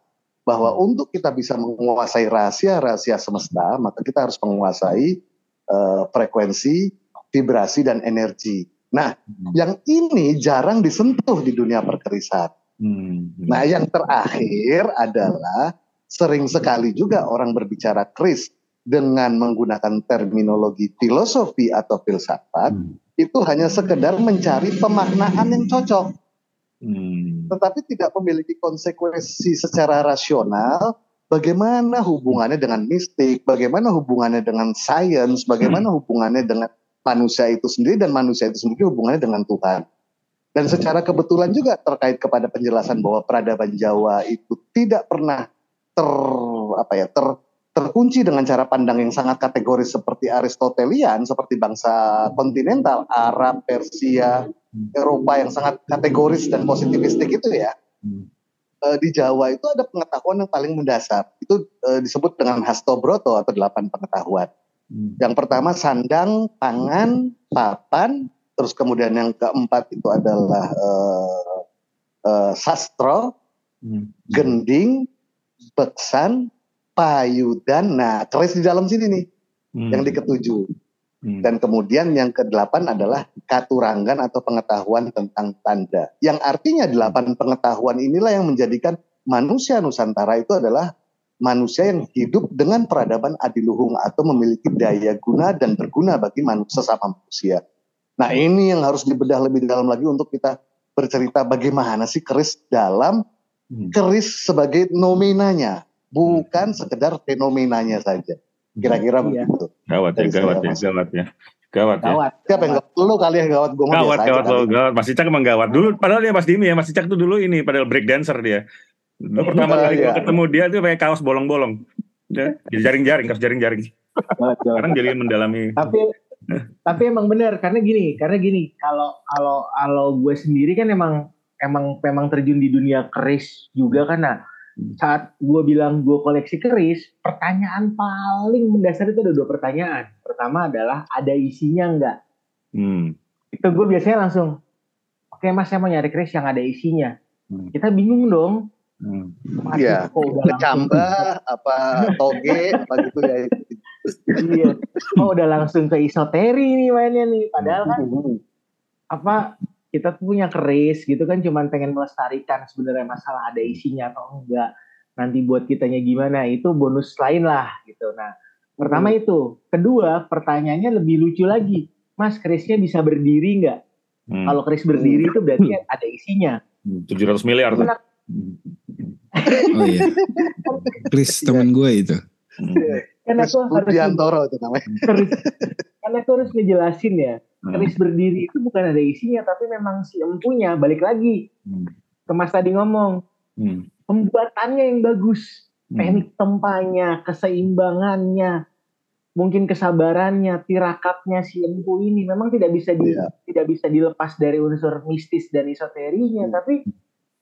bahwa untuk kita bisa menguasai rahasia-rahasia semesta, maka kita harus menguasai uh, frekuensi, vibrasi dan energi. Nah, hmm. yang ini jarang disentuh di dunia perkerisan. Hmm. Nah, yang terakhir adalah sering sekali juga orang berbicara kris dengan menggunakan terminologi filosofi atau filsafat hmm. itu hanya sekedar mencari pemaknaan yang cocok. Hmm. Tetapi tidak memiliki konsekuensi secara rasional bagaimana hubungannya dengan mistik, bagaimana hubungannya dengan sains, bagaimana hmm. hubungannya dengan manusia itu sendiri dan manusia itu sendiri hubungannya dengan Tuhan. Dan secara kebetulan juga terkait kepada penjelasan bahwa peradaban Jawa itu tidak pernah ter apa ya ter terkunci dengan cara pandang yang sangat kategoris seperti Aristotelian, seperti bangsa kontinental, Arab, Persia, Eropa yang sangat kategoris dan positivistik itu ya. uh, di Jawa itu ada pengetahuan yang paling mendasar. Itu uh, disebut dengan hastobroto atau delapan pengetahuan. Hmm. Yang pertama sandang, pangan, papan, terus kemudian yang keempat itu adalah uh, uh, sastro, hmm. gending, beksan, payudan. Nah, keris di dalam sini nih. Hmm. Yang di ketujuh. Hmm. Dan kemudian yang kedelapan adalah katurangan atau pengetahuan tentang tanda. Yang artinya delapan pengetahuan inilah yang menjadikan manusia Nusantara itu adalah manusia yang hidup dengan peradaban adiluhung atau memiliki daya guna dan berguna bagi manusia sesama manusia. Nah ini yang harus dibedah lebih dalam lagi untuk kita bercerita bagaimana sih keris dalam hmm. keris sebagai nominanya, bukan sekedar fenomenanya saja. Kira-kira iya. begitu. Gawat ya, gawat ya, gawat ya. Gawat ya. Gawat. Siapa yang gawat? Lu kali yang gawat gue Gawat, gawat lo, gawat. Mas Cicak emang gawat. Dulu padahal dia Mas Dimi ya, Mas Cicak tuh dulu ini padahal break dancer dia. Dulu pertama kali gue iya. ketemu dia tuh pakai kaos bolong-bolong. Ya, jadi jaring-jaring, kaos jaring-jaring. Sekarang jadi mendalami. Tapi tapi emang benar karena gini, karena gini, kalau kalau kalau gue sendiri kan emang emang memang terjun di dunia keris juga kan nah saat gue bilang gue koleksi keris, pertanyaan paling mendasar itu ada dua pertanyaan. Pertama adalah ada isinya enggak? Hmm. Itu gue biasanya langsung, oke okay, mas saya mau nyari keris yang ada isinya. Hmm. Kita bingung dong. Hmm. Iya, kecamba, apa toge, apa gitu ya. iya. Oh udah langsung ke isoteri nih mainnya nih. Padahal kan hmm. apa kita tuh punya keris gitu kan cuman pengen melestarikan sebenarnya masalah ada isinya atau enggak. Nanti buat kitanya gimana itu bonus lain lah gitu. Nah pertama hmm. itu. Kedua pertanyaannya lebih lucu lagi. Mas kerisnya bisa berdiri nggak hmm. kalau keris berdiri itu berarti hmm. ada isinya. 700 miliar tuh. Oh iya. Keris teman gue itu. Hmm. Karena aku harus itu namanya karena aku harus ngejelasin ya Hmm. keris berdiri itu bukan ada isinya tapi memang si empunya balik lagi hmm. ke mas tadi ngomong hmm. pembuatannya yang bagus hmm. teknik tempanya keseimbangannya mungkin kesabarannya tirakatnya si empu ini memang tidak bisa di, yeah. tidak bisa dilepas dari unsur mistis dan esoterinya hmm. tapi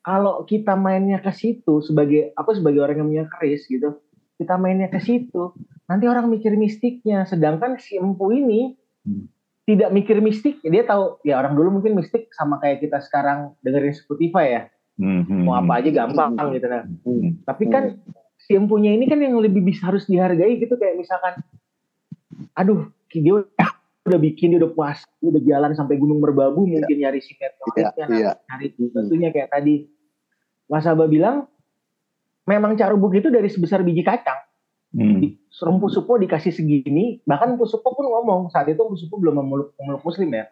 kalau kita mainnya ke situ sebagai aku sebagai orang yang punya keris gitu kita mainnya ke situ nanti orang mikir mistiknya sedangkan si empu ini hmm tidak mikir mistik dia tahu ya orang dulu mungkin mistik sama kayak kita sekarang dengerin Spotify ya mm-hmm. mau apa aja gampang mm-hmm. gitu nah mm-hmm. tapi kan si empunya ini kan yang lebih bisa harus dihargai gitu kayak misalkan aduh dia udah bikin dia udah puas dia udah jalan sampai gunung merbabu yeah. mungkin nyari sinet yeah, yeah. nyari tentunya kayak tadi Mas Abah bilang memang carubuk itu dari sebesar biji kacang Hmm. Empu Supo dikasih segini, bahkan Empu Supo pun ngomong saat itu Empu Supo belum memeluk, memeluk Muslim ya.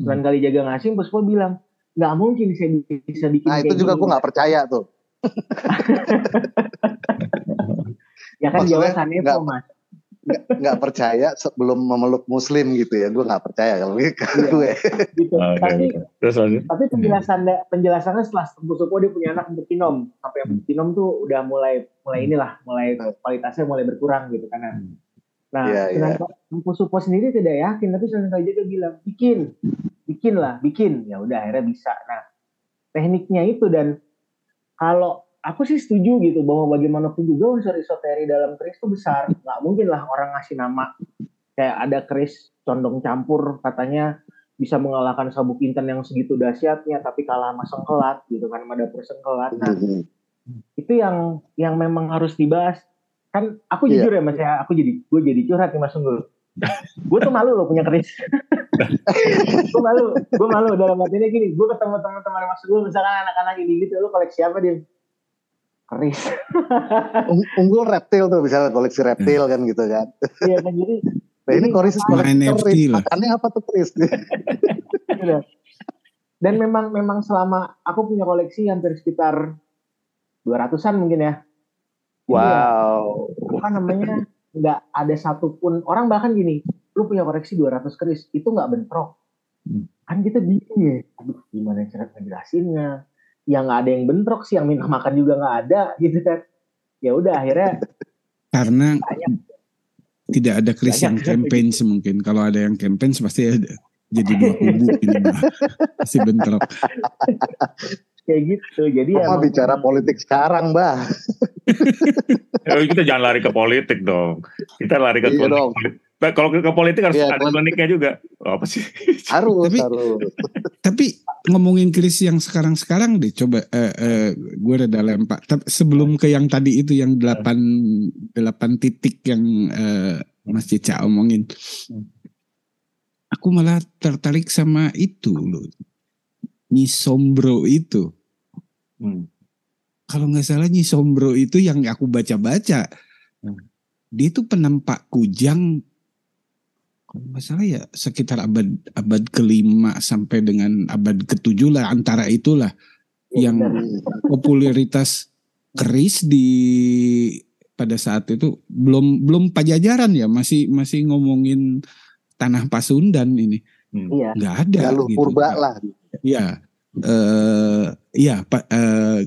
Sembilan hmm. kali jaga ngasih, Empu Supo bilang nggak mungkin saya bisa bikin. Nah itu juga gue nggak percaya tuh. ya kan jawabannya Mas nggak percaya sebelum memeluk muslim gitu ya gue nggak percaya kalau gitu iya. gue gitu. Okay. tapi Terus, tapi penjelasan penjelasannya setelah Tempu Supo dia punya anak untuk Kinom sampai hmm. Kinom tuh udah mulai mulai hmm. inilah mulai kualitasnya mulai berkurang gitu karena hmm. nah yeah, yeah. Tempu Supo sendiri tidak yakin tapi Sunan Kalijaga bilang bikin bikin lah bikin ya udah akhirnya bisa nah tekniknya itu dan kalau aku sih setuju gitu bahwa bagaimanapun juga unsur esoteri dalam keris itu besar. Nggak mungkin lah orang ngasih nama kayak ada keris condong campur katanya bisa mengalahkan sabuk inten yang segitu dahsyatnya tapi kalah sama sengkelat gitu kan sama dapur sengkelat. Nah, mm-hmm. itu yang yang memang harus dibahas. Kan aku yeah. jujur ya Mas ya, aku jadi gue jadi curhat nih Mas Unggul. gue tuh malu loh punya keris. gue malu, gue malu dalam artinya gini, gue ketemu teman-teman Mas Unggul misalkan anak-anak ini gitu, lu koleksi apa dia? Keris. Unggul reptil tuh bisa koleksi reptil kan gitu kan. Iya kan jadi. Nah ini koleksi koleksi keris. lah. Makannya apa tuh keris? Iya. Dan memang memang selama aku punya koleksi hampir sekitar 200-an mungkin ya. Wow. Apa namanya nggak ada satupun orang bahkan gini, lu punya koleksi 200 keris itu nggak bentrok. Hmm. Kan kita bingung ya, aduh gimana cara ngejelasinnya, yang nggak ada yang bentrok sih yang minta makan juga nggak ada gitu kan. Ya udah akhirnya karena banyak. tidak ada kris yang campaign mungkin. Kalau ada yang campaign pasti ada jadi dua kubu ini pasti bentrok kayak gitu jadi ya bicara politik sekarang bah ya, kita jangan lari ke politik dong kita lari ke iya politik, dong. Kalau ke politik harus iya, ada kliniknya juga. Oh, apa sih? Harus, tapi, harus. Tapi ngomongin krisis yang sekarang-sekarang deh, coba uh, uh, gue reda lempak. Tapi sebelum ke yang tadi itu yang delapan delapan titik yang uh, Mas Cica omongin, aku malah tertarik sama itu loh, Nyisombro itu. Hmm. Kalau nggak salah Nyisombro itu yang aku baca-baca, hmm. dia itu penempak kujang kalau nggak salah ya sekitar abad abad kelima sampai dengan abad ketujuh lah antara itulah yang popularitas keris di pada saat itu belum belum pajajaran ya masih masih ngomongin tanah Pasundan ini hmm. iya. nggak ada gitu. purba lah ya eh ya pak eh,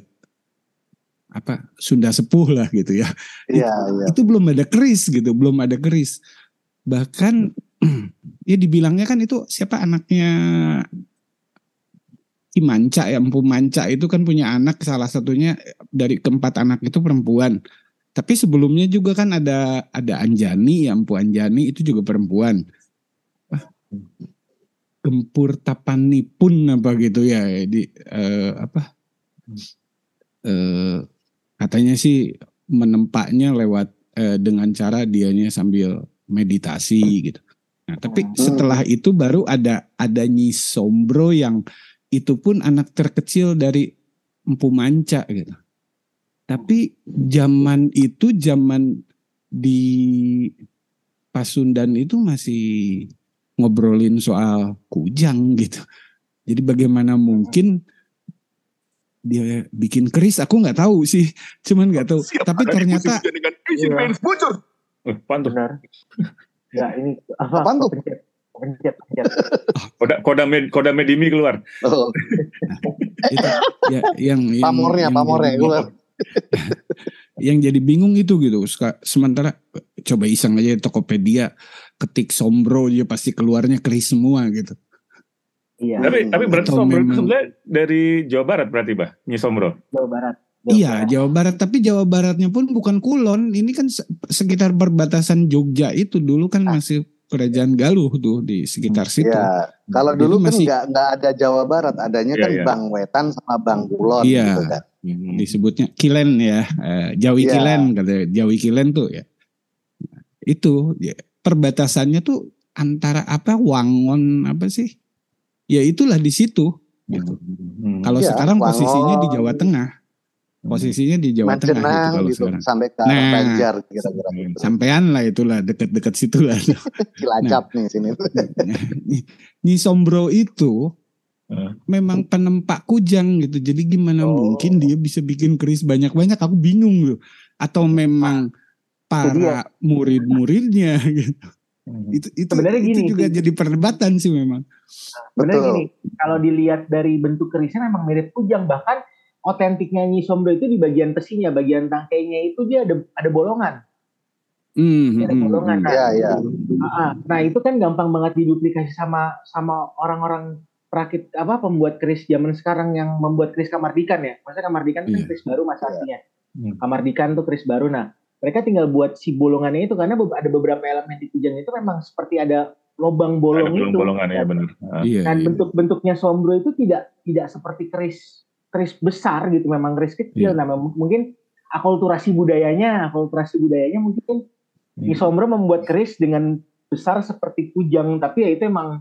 apa Sunda sepuh lah gitu ya. Iya, itu, iya. itu belum ada keris gitu, belum ada keris. Bahkan ya dibilangnya kan itu siapa anaknya Manca ya Empu Manca itu kan punya anak salah satunya dari keempat anak itu perempuan. Tapi sebelumnya juga kan ada ada Anjani ya Empu Anjani itu juga perempuan. Gempur Tapani pun apa gitu ya di uh, apa uh, katanya sih menempaknya lewat uh, dengan cara dianya sambil meditasi gitu. Nah, tapi hmm. setelah itu baru ada ada Nyi Sombro yang itu pun anak terkecil dari Empu Manca gitu. Tapi zaman itu zaman di Pasundan itu masih ngobrolin soal kujang gitu. Jadi bagaimana mungkin dia bikin keris? Aku nggak tahu sih, cuman nggak tahu. Siap, Tapi ternyata dengan iya. bocor. Eh, Benar. Ya ini apa? Apaan tuh? Pencet, pencet. Koda, koda, med, koda medimi keluar. Oh. itu, ya, yang, yang pamornya, yang, pamornya yang, keluar. yang jadi bingung itu gitu. Sementara coba iseng aja Tokopedia ketik Sombro dia pasti keluarnya keris semua gitu. Iya. Tapi tapi berarti Sombro memang, sebenarnya dari Jawa Barat berarti bah, Nyi Sombro. Jawa Barat. Iya Jawa Barat tapi Jawa Baratnya pun bukan Kulon ini kan sekitar perbatasan Jogja itu dulu kan ah. masih kerajaan Galuh tuh di sekitar situ. Iya. Kalau dulu kan masih, nggak nggak ada Jawa Barat, adanya iya, kan iya. Bang Wetan sama Bang Kulon. Iya. Gitu kan. Hmm. Disebutnya Kilen ya, eh, Jawi iya. Kilen kata Jawi Kilen tuh ya. Itu ya, perbatasannya tuh antara apa Wangon apa sih? Ya itulah di situ gitu. Hmm. Kalau ya, sekarang Wangon, posisinya di Jawa Tengah posisinya di Jawa Mancenang, Tengah gitu kalau gitu, sekarang. Sampai ke nah, Banjar kira-kira gitu. Sampean lah itulah dekat-dekat situ lah. Cilacap nah, nih sini. Nyi Sombro itu uh. memang penempak kujang gitu. Jadi gimana oh. mungkin dia bisa bikin keris banyak-banyak? Aku bingung loh. Atau memang para murid-muridnya gitu. Hmm. Itu itu, Sebenarnya gini, itu juga itu, jadi perdebatan sih memang. Benar gini, kalau dilihat dari bentuk kerisnya memang mirip kujang bahkan otentiknya Nyi Sombro itu di bagian besinya, bagian tangkainya itu dia ada ada bolongan. Mm, ada hmm, bolongan. Nah, ya, ya. Nah, nah, itu kan gampang banget diduplikasi sama sama orang-orang perakit apa pembuat keris zaman sekarang yang membuat keris kamardikan ya. Masa kamardikan yeah. kan iya. keris baru masa aslinya. Yeah. Kamardikan tuh keris baru. Nah, mereka tinggal buat si bolongannya itu karena ada beberapa elemen di kujang itu memang seperti ada lobang bolong ada itu. Bolongan ya benar. Iya, Dan iya. bentuk-bentuknya sombro itu tidak tidak seperti keris keris besar gitu memang keris kecil yeah. nah mungkin akulturasi budayanya akulturasi budayanya mungkin yeah. Sombro membuat keris dengan besar seperti kujang tapi ya itu emang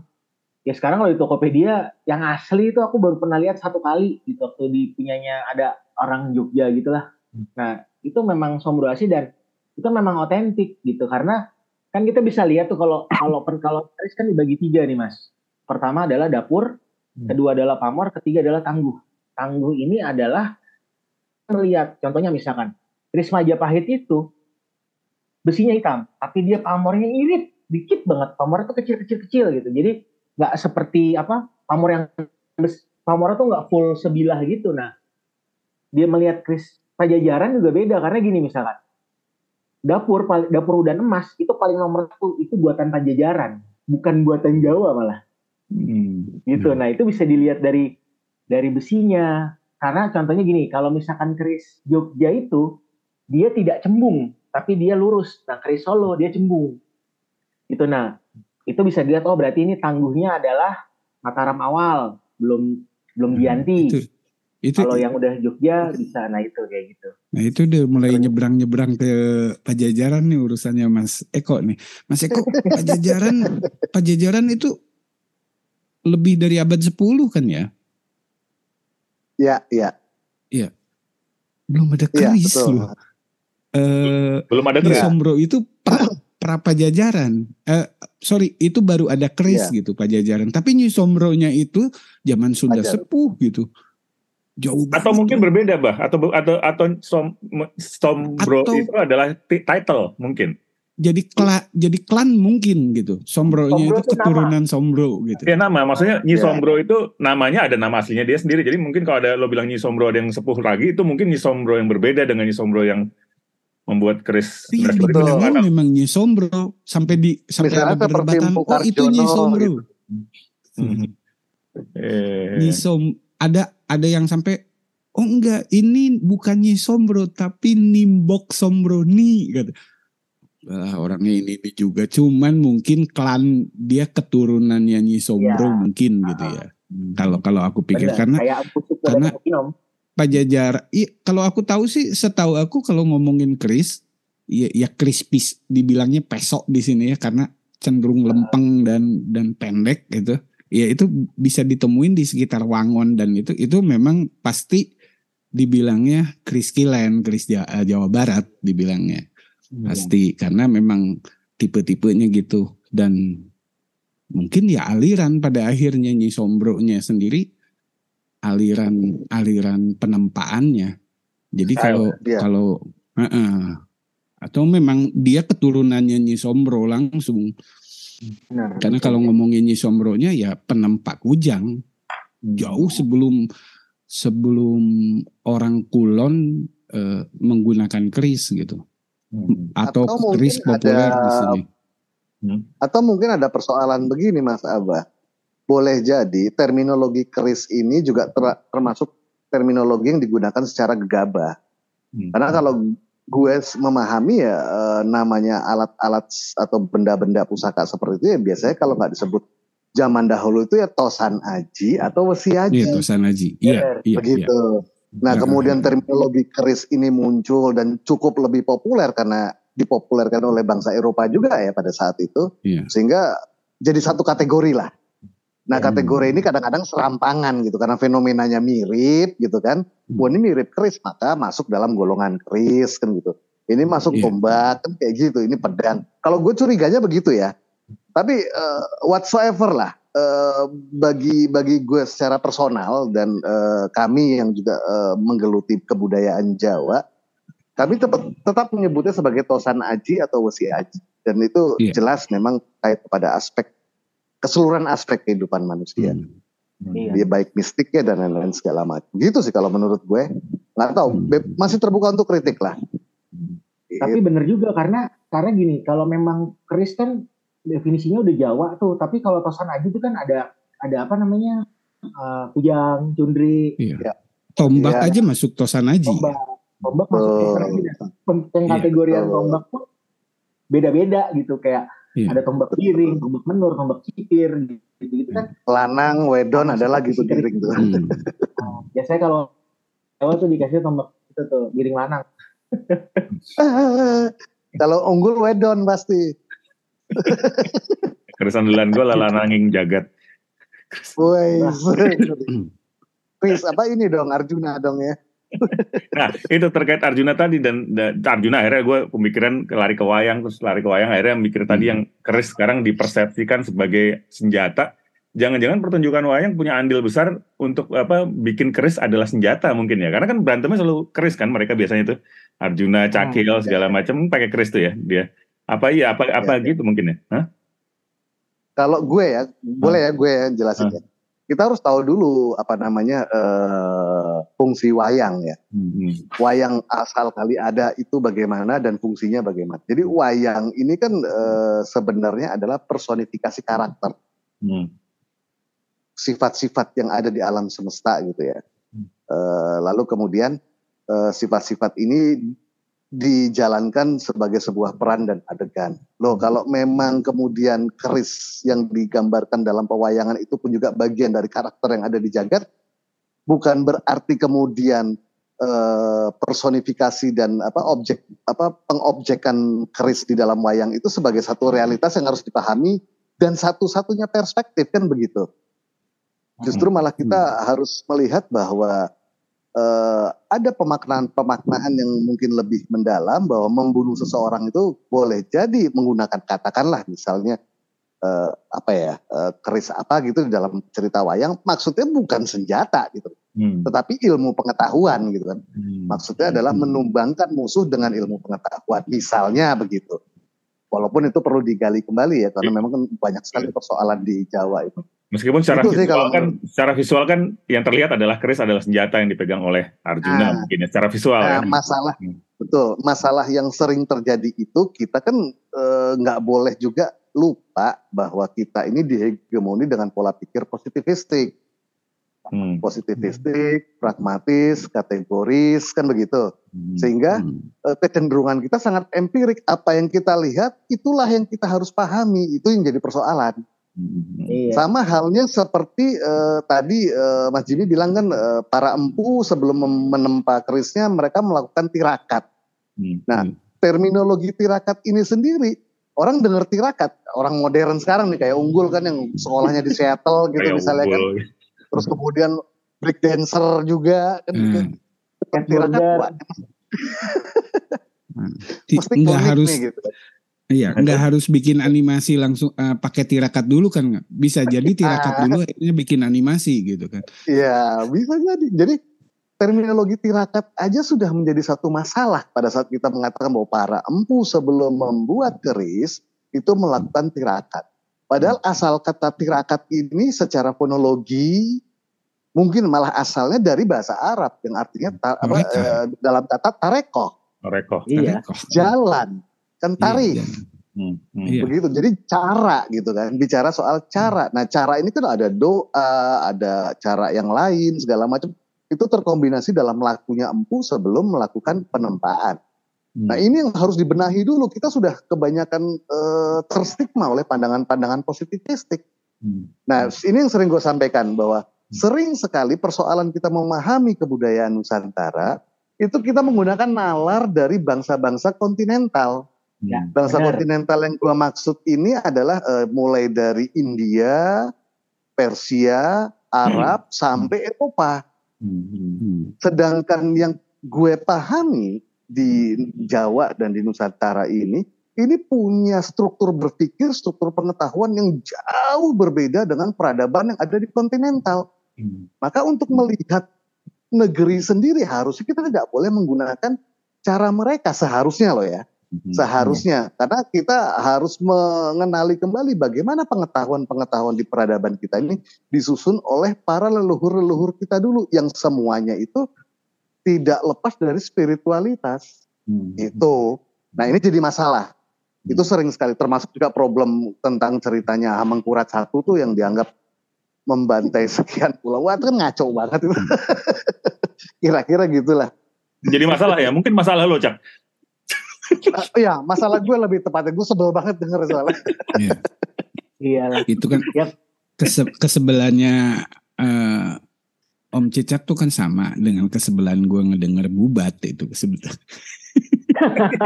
ya sekarang kalau di Tokopedia yang asli itu aku baru pernah lihat satu kali gitu waktu di punyanya ada orang Jogja gitulah hmm. nah itu memang Sombro asli dan itu memang otentik gitu. Karena kan kita bisa lihat tuh kalau kalau kalau keris kan dibagi tiga nih mas. Pertama adalah dapur hmm. kedua adalah pamor ketiga adalah tangguh. Tangguh ini adalah melihat contohnya misalkan Kris Majapahit itu besinya hitam tapi dia pamornya irit. Dikit banget pamornya tuh kecil-kecil kecil gitu. Jadi nggak seperti apa pamor yang pamornya tuh nggak full sebilah gitu. Nah dia melihat Kris Pajajaran juga beda karena gini misalkan dapur dapur udan emas itu paling nomor satu itu buatan Pajajaran bukan buatan Jawa malah hmm. gitu nah itu bisa dilihat dari dari besinya karena contohnya gini, kalau misalkan keris Jogja itu dia tidak cembung, tapi dia lurus. Nah, keris Solo dia cembung. Itu nah, itu bisa dilihat oh berarti ini tangguhnya adalah Mataram awal, belum belum Hmm, Gianti. Itu, itu Kalau yang udah Jogja bisa nah itu kayak gitu. Nah itu udah mulai nyebrang-nyebrang ke Pajajaran nih urusannya Mas Eko nih. Mas Eko, Pajajaran, Pajajaran itu lebih dari abad 10 kan ya? Ya, ya, Belum ada iya, keris betul. loh. Eh, Belum ada keris. Sombro itu pra, pra Pajajaran. Eh, sorry, itu baru ada keris Iya. gitu Pajajaran. Tapi Nyi Sombronya itu zaman Sunda Pajar. sepuh gitu. Jauh Atau banget mungkin tuh. berbeda, bah. Atau atau atau som, Sombro Atau- itu adalah ti- title mungkin. jadi kla, jadi klan mungkin gitu. Sombronya Sombro itu itu nama. keturunan Sombro gitu. Ya nama, maksudnya Nyi Ya. Sombro itu namanya ada nama aslinya dia sendiri. Jadi mungkin kalau ada lo bilang Nyi Sombro ada yang sepuh lagi, itu mungkin Nyi Sombro yang berbeda dengan Nyi Sombro yang membuat keris. Iya oh, Atau- memang Nyi Sombro sampai di sampai Misalnya ada perdebatan oh itu Nyi Karjono Sombro. gitu. Mhm. Eh, Nyi Som ada ada yang sampai oh enggak ini bukan Nyi Sombro tapi Nimbok Sombro nih kata. Ah, orangnya ini, ini juga cuman mungkin klan dia keturunannya Nyi Sombro Ya. mungkin gitu ya. Kalau kalau aku pikir Benar, karena kayak Suku karena- kalau aku tahu sih, setahu aku kalau ngomongin keris, ya, ya crispy, dibilangnya pesok di sini ya, karena cenderung lempeng dan dan pendek gitu. Ya itu bisa ditemuin di sekitar Wangon dan itu itu memang pasti dibilangnya keris Kilen, keris Ja- Jawa Barat dibilangnya pasti karena memang tipe-tipenya gitu dan mungkin ya aliran pada akhirnya Nyi Sombro-nya sendiri aliran aliran penempaannya. Jadi kalau iya. kalau Heeh. atau memang dia keturunannya Nyi Sombro langsung Benar. karena kalau ngomongin Nyi Sombronya ya penempa kujang jauh sebelum sebelum orang Kulon eh, menggunakan keris gitu Hmm. atau, Atau keris populer ada- di sini. Atau mungkin ada persoalan begini Mas Abah. Boleh jadi terminologi keris ini juga ter- termasuk terminologi yang digunakan secara gegabah. Hmm. Karena kalau gue memahami ya eh, namanya alat-alat atau benda-benda pusaka seperti itu ya biasanya kalau nggak disebut zaman dahulu itu ya tosan aji atau wesi aji. Iya, Tosan Haji. Iya, iya, iya. begitu. Nah, Nah, kemudian terminologi keris ini muncul dan cukup lebih populer karena dipopulerkan oleh bangsa Eropa juga ya pada saat itu, Iya. sehingga jadi satu kategori lah. Nah, Hmm. kategori ini kadang-kadang serampangan gitu karena fenomenanya mirip gitu kan. Hmm. Wah, ini mirip keris maka masuk dalam golongan keris kan gitu. Ini masuk Iya. tombak kan kayak gitu, ini pedang. Kalau gue curiganya begitu ya. Tapi eh, whatsoever lah eh, bagi bagi gue secara personal dan eh, kami yang juga eh, menggeluti kebudayaan Jawa, kami tetap tetap menyebutnya sebagai tosan aji atau wesi aji. Dan itu Iya. jelas memang kait pada aspek keseluruhan aspek kehidupan manusia. Hmm. Iya. Dia baik mistiknya dan lain-lain segala macam. Gitu sih kalau menurut gue. Nggak tahu, Hmm. masih terbuka untuk kritik lah. Tapi bener juga karena karena gini, kalau memang keris kan definisinya udah Jawa tuh, tapi kalau tosan aja itu kan ada ada apa namanya eh, kujang, cundri, Tombak Iya. aja masuk Tosan Haji. tombak, tombak masuk pem- Iya, kategorian betul. tombak pun beda-beda gitu kayak Iya. ada tombak piring, tombak menur, tombak cipir gitu gitu kan. Lanang, wedon ada lagi tuh giring tuh. Hmm. Nah, biasanya kalau Jawa tuh dikasih tombak itu tuh giring lanang. kalau unggul wedon pasti. Keris andalan gue lala nanging jagat. Woi. Chris, apa ini dong Arjuna dong ya? Nah itu terkait Arjuna tadi dan, dan Arjuna akhirnya gue pemikiran lari ke wayang terus lari ke wayang akhirnya mikir tadi yang keris sekarang dipersepsikan sebagai senjata. Jangan-jangan pertunjukan wayang punya andil besar untuk apa bikin keris adalah senjata mungkin ya karena kan berantemnya selalu keris kan mereka biasanya tuh Arjuna, Cakil segala macam pakai keris tuh ya dia. Apa iya apa apa gitu mungkin ya? Hah? Kalau gue ya, boleh ya gue yang jelasin ya. Kita harus tahu dulu apa namanya eh, fungsi wayang ya. Hmm. Wayang asal kali ada itu bagaimana dan fungsinya bagaimana. Jadi wayang ini kan eh, sebenarnya adalah personifikasi karakter, Hmm. sifat-sifat yang ada di alam semesta gitu ya. Uh, lalu kemudian sifat sifat-sifat ini dijalankan sebagai sebuah peran dan adegan. Loh, kalau memang kemudian keris yang digambarkan dalam pewayangan itu pun juga bagian dari karakter yang ada di jagat, bukan berarti kemudian eh, personifikasi dan apa objek apa pengobjekan keris di dalam wayang itu sebagai satu realitas yang harus dipahami dan satu-satunya perspektif kan begitu. Justru malah kita hmm. harus melihat bahwa uh, ada pemaknaan-pemaknaan yang mungkin lebih mendalam bahwa membunuh seseorang itu boleh jadi menggunakan katakanlah misalnya uh, apa ya uh, keris apa gitu di dalam cerita wayang maksudnya bukan senjata gitu hmm. tetapi ilmu pengetahuan gitu kan hmm. maksudnya adalah hmm. menumbangkan musuh dengan ilmu pengetahuan misalnya begitu walaupun itu perlu digali kembali ya karena iya. memang kan banyak sekali persoalan di Jawa itu Meskipun secara itu visual kan, secara visual kan yang terlihat adalah keris adalah senjata yang dipegang oleh Arjuna nah, mungkin ya secara visual. Nah, ya. Masalah hmm. betul, masalah yang sering terjadi itu kita kan eh, nggak e, boleh juga lupa bahwa kita ini dihegemoni dengan pola pikir positivistik, hmm. positivistik, pragmatis, kategoris kan begitu. Hmm. Sehingga hmm. E, kecenderungan kita sangat empirik. Apa yang kita lihat itulah yang kita harus pahami. Itu yang jadi persoalan. Iya. Sama halnya seperti uh, tadi uh, Mas Jimmy bilang kan uh, para empu sebelum menempa kerisnya mereka melakukan tirakat. Hmm. Nah, terminologi tirakat ini sendiri orang dengar tirakat, orang modern sekarang nih kayak unggul kan yang sekolahnya di Seattle gitu misalnya kan. Terus kemudian break dancer juga kan hmm. gitu. Tirakat Mesti nggak harus nih, gitu. Iya, nggak harus bikin animasi langsung uh, pakai tirakat dulu kan Bisa jadi tirakat dulu akhirnya bikin animasi gitu kan. Iya, bisa jadi. Jadi terminologi tirakat aja sudah menjadi satu masalah pada saat kita mengatakan bahwa para empu sebelum membuat keris itu melakukan tirakat. Padahal asal kata tirakat ini secara fonologi mungkin malah asalnya dari bahasa Arab yang artinya ta, apa, eh, dalam kata tarekoh. Tarekoh. Iya. Jalan kan iya, tarik. Iya, Hmm, hmm. Iya. Begitu. Jadi cara gitu kan, bicara soal cara. Nah, cara ini kan ada doa, ada cara yang lain segala macam. Itu terkombinasi dalam lakunya empu sebelum melakukan penempaan. Hmm. Nah, ini yang harus dibenahi dulu. Kita sudah kebanyakan uh, terstigma oleh pandangan-pandangan positivistik. Hmm. Nah, ini yang sering gue sampaikan bahwa hmm. sering sekali persoalan kita memahami kebudayaan Nusantara itu kita menggunakan nalar dari bangsa-bangsa kontinental. Ya, Bangsa benar. kontinental yang gua maksud ini adalah uh, mulai dari India, Persia, Arab hmm. sampai Eropa. Hmm. Sedangkan yang gue pahami di Jawa dan di Nusantara ini, ini punya struktur berpikir, struktur pengetahuan yang jauh berbeda dengan peradaban yang ada di kontinental. Hmm. Maka untuk melihat negeri sendiri harusnya kita tidak boleh menggunakan cara mereka seharusnya loh ya. Seharusnya. Karena kita harus mengenali kembali bagaimana pengetahuan-pengetahuan di peradaban kita ini disusun oleh para leluhur-leluhur kita dulu yang semuanya itu tidak lepas dari spiritualitas. Hmm. itu. Nah ini jadi masalah. Itu mhm. sering sekali. Termasuk juga problem tentang ceritanya Hamengkurat satu tuh yang dianggap membantai sekian pulau. Wah itu kan ngaco banget itu. Mhm. kira-kira gitulah. Jadi masalah ya. Mungkin masalah lo cak Iya, masalah gue lebih tepatnya gue sebel banget denger soalnya. Iya. Iya Itu kan yep. kese kesebelannya uh, Om Cicak tuh kan sama dengan kesebelan gue ngedenger bubat itu kesebelan.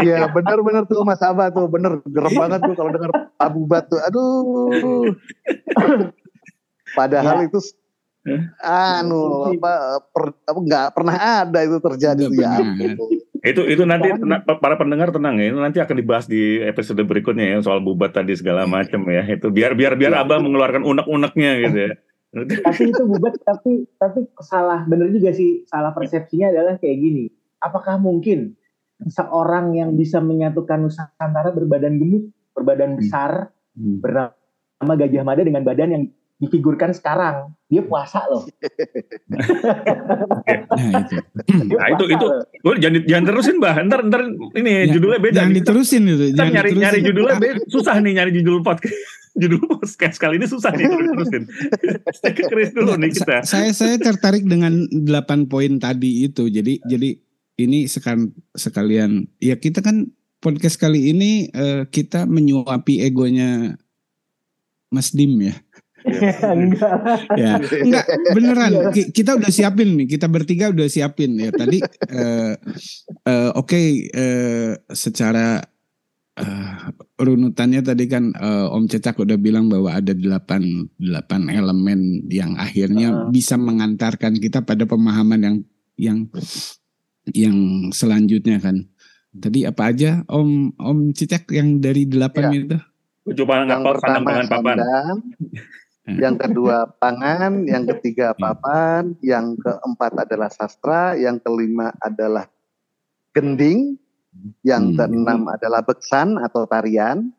Iya benar-benar tuh Mas Abah tuh bener gerem banget tuh kalau denger Pak Bubat tuh. Aduh. Padahal ya. itu anu apa per, apa enggak pernah ada itu terjadi ya. Itu itu nanti para pendengar tenang ya, itu nanti akan dibahas di episode berikutnya ya soal bubat tadi segala macam ya. Itu biar biar biar ya. Abah mengeluarkan unek-uneknya gitu ya. tapi itu bubat tapi tapi salah bener juga sih salah persepsinya adalah kayak gini. Apakah mungkin seorang yang bisa menyatukan Nusantara berbadan gemuk, berbadan hmm. besar, hmm. bernama Gajah Mada dengan badan yang difigurkan sekarang dia puasa loh. nah itu, nah, itu itu jangan jangan terusin bah, ntar ntar ini ya, judulnya beda. Jangan diterusin itu. Ntar nyari diterusin. nyari judulnya beda. susah nih nyari judul podcast. judul podcast kali ini susah nih terusin. Saya ke Chris dulu nih kita. Saya saya tertarik dengan delapan poin tadi itu. Jadi jadi ini sekalian sekalian ya kita kan podcast kali ini uh, kita menyuapi egonya Mas Dim ya. Enggak. ya, enggak beneran. Kita udah siapin nih. Kita bertiga udah siapin ya. Tadi uh, uh, oke okay, uh, secara uh, runutannya tadi kan uh, Om Cecak udah bilang bahwa ada delapan delapan elemen yang akhirnya uh. bisa mengantarkan kita pada pemahaman yang yang yang selanjutnya kan. Tadi apa aja Om Om Cicak yang dari delapan ya. itu? Coba yang pertama papan. Yang kedua pangan, yang ketiga hmm. papan, yang keempat adalah sastra, yang kelima adalah gending, yang hmm. keenam adalah beksan atau tarian.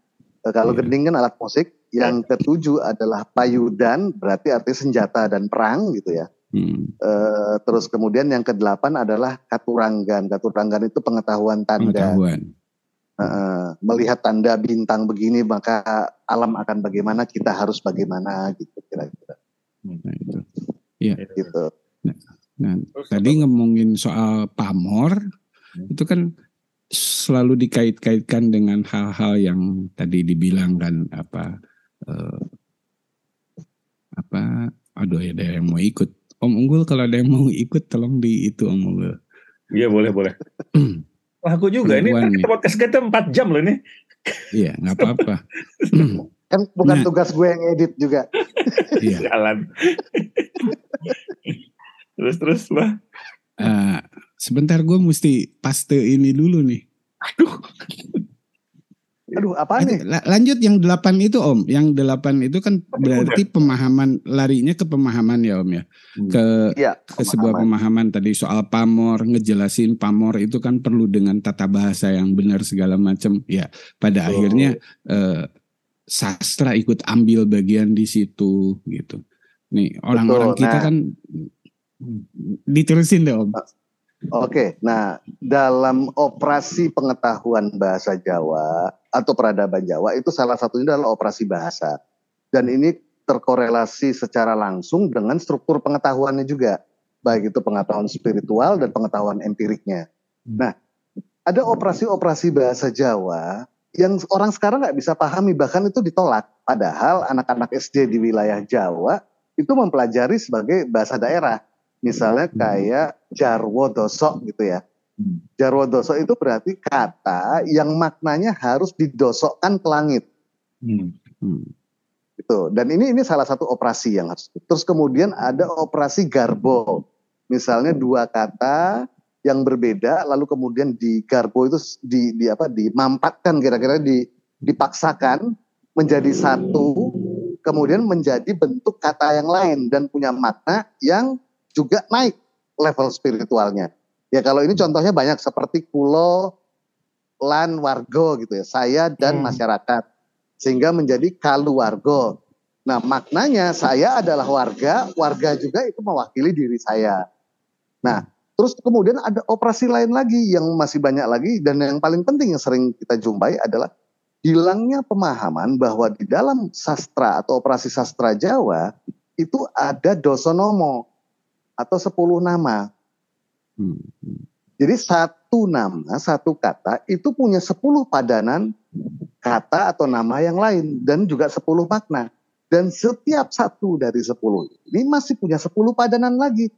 Kalau yeah. gending kan alat musik. Yang ketujuh adalah payudan, berarti artinya senjata dan perang gitu ya. Hmm. Uh, terus kemudian yang kedelapan adalah katuranggan. Katuranggan itu pengetahuan tanda. Pengetahuan. Uh, melihat tanda bintang begini maka alam akan bagaimana kita harus bagaimana gitu kira-kira. Nah itu. Iya. Gitu. Nah, nah tadi ngomongin soal pamor hmm. itu kan selalu dikait-kaitkan dengan hal-hal yang tadi dibilang kan apa uh, apa aduh ya ada yang mau ikut Om Unggul kalau ada yang mau ikut tolong di itu Om Unggul. Iya boleh boleh. Wah aku juga ini nih. podcast kita 4 jam loh ini. Iya nggak apa-apa. kan bukan nah, tugas gue yang edit juga. Iya. Jalan. terus terus lah. Uh, sebentar gue mesti paste ini dulu nih. Aduh. Aduh, apa nih? Lanjut yang delapan itu Om, yang delapan itu kan berarti pemahaman larinya ke pemahaman ya Om ya, hmm. ke ya, ke sebuah pemahaman tadi soal pamor, ngejelasin pamor itu kan perlu dengan tata bahasa yang benar segala macam. Ya, pada oh. akhirnya eh, sastra ikut ambil bagian di situ gitu. Nih orang-orang kita nah, kan diterusin deh Om. Oke, nah dalam operasi pengetahuan bahasa Jawa atau peradaban Jawa itu salah satunya adalah operasi bahasa. Dan ini terkorelasi secara langsung dengan struktur pengetahuannya juga. Baik itu pengetahuan spiritual dan pengetahuan empiriknya. Nah, ada operasi-operasi bahasa Jawa yang orang sekarang nggak bisa pahami, bahkan itu ditolak. Padahal anak-anak SD di wilayah Jawa itu mempelajari sebagai bahasa daerah Misalnya hmm. kayak jarwo dosok gitu ya. Hmm. Jarwo dosok itu berarti kata yang maknanya harus didosokkan ke langit. Hmm. Hmm. Itu. Dan ini ini salah satu operasi yang harus. Terus kemudian ada operasi garbo. Misalnya dua kata yang berbeda lalu kemudian di garbo itu di, di apa dimampatkan kira-kira di dipaksakan menjadi satu kemudian menjadi bentuk kata yang lain dan punya makna yang juga naik level spiritualnya. Ya kalau ini contohnya banyak seperti kulo, lan, wargo gitu ya. Saya dan hmm. masyarakat. Sehingga menjadi kaluwargo. Nah maknanya saya adalah warga, warga juga itu mewakili diri saya. Nah terus kemudian ada operasi lain lagi yang masih banyak lagi dan yang paling penting yang sering kita jumpai adalah hilangnya pemahaman bahwa di dalam sastra atau operasi sastra Jawa itu ada dosonomo atau sepuluh nama. Hmm. Jadi satu nama, satu kata itu punya sepuluh padanan kata atau nama yang lain dan juga sepuluh makna. Dan setiap satu dari sepuluh ini masih punya sepuluh padanan lagi.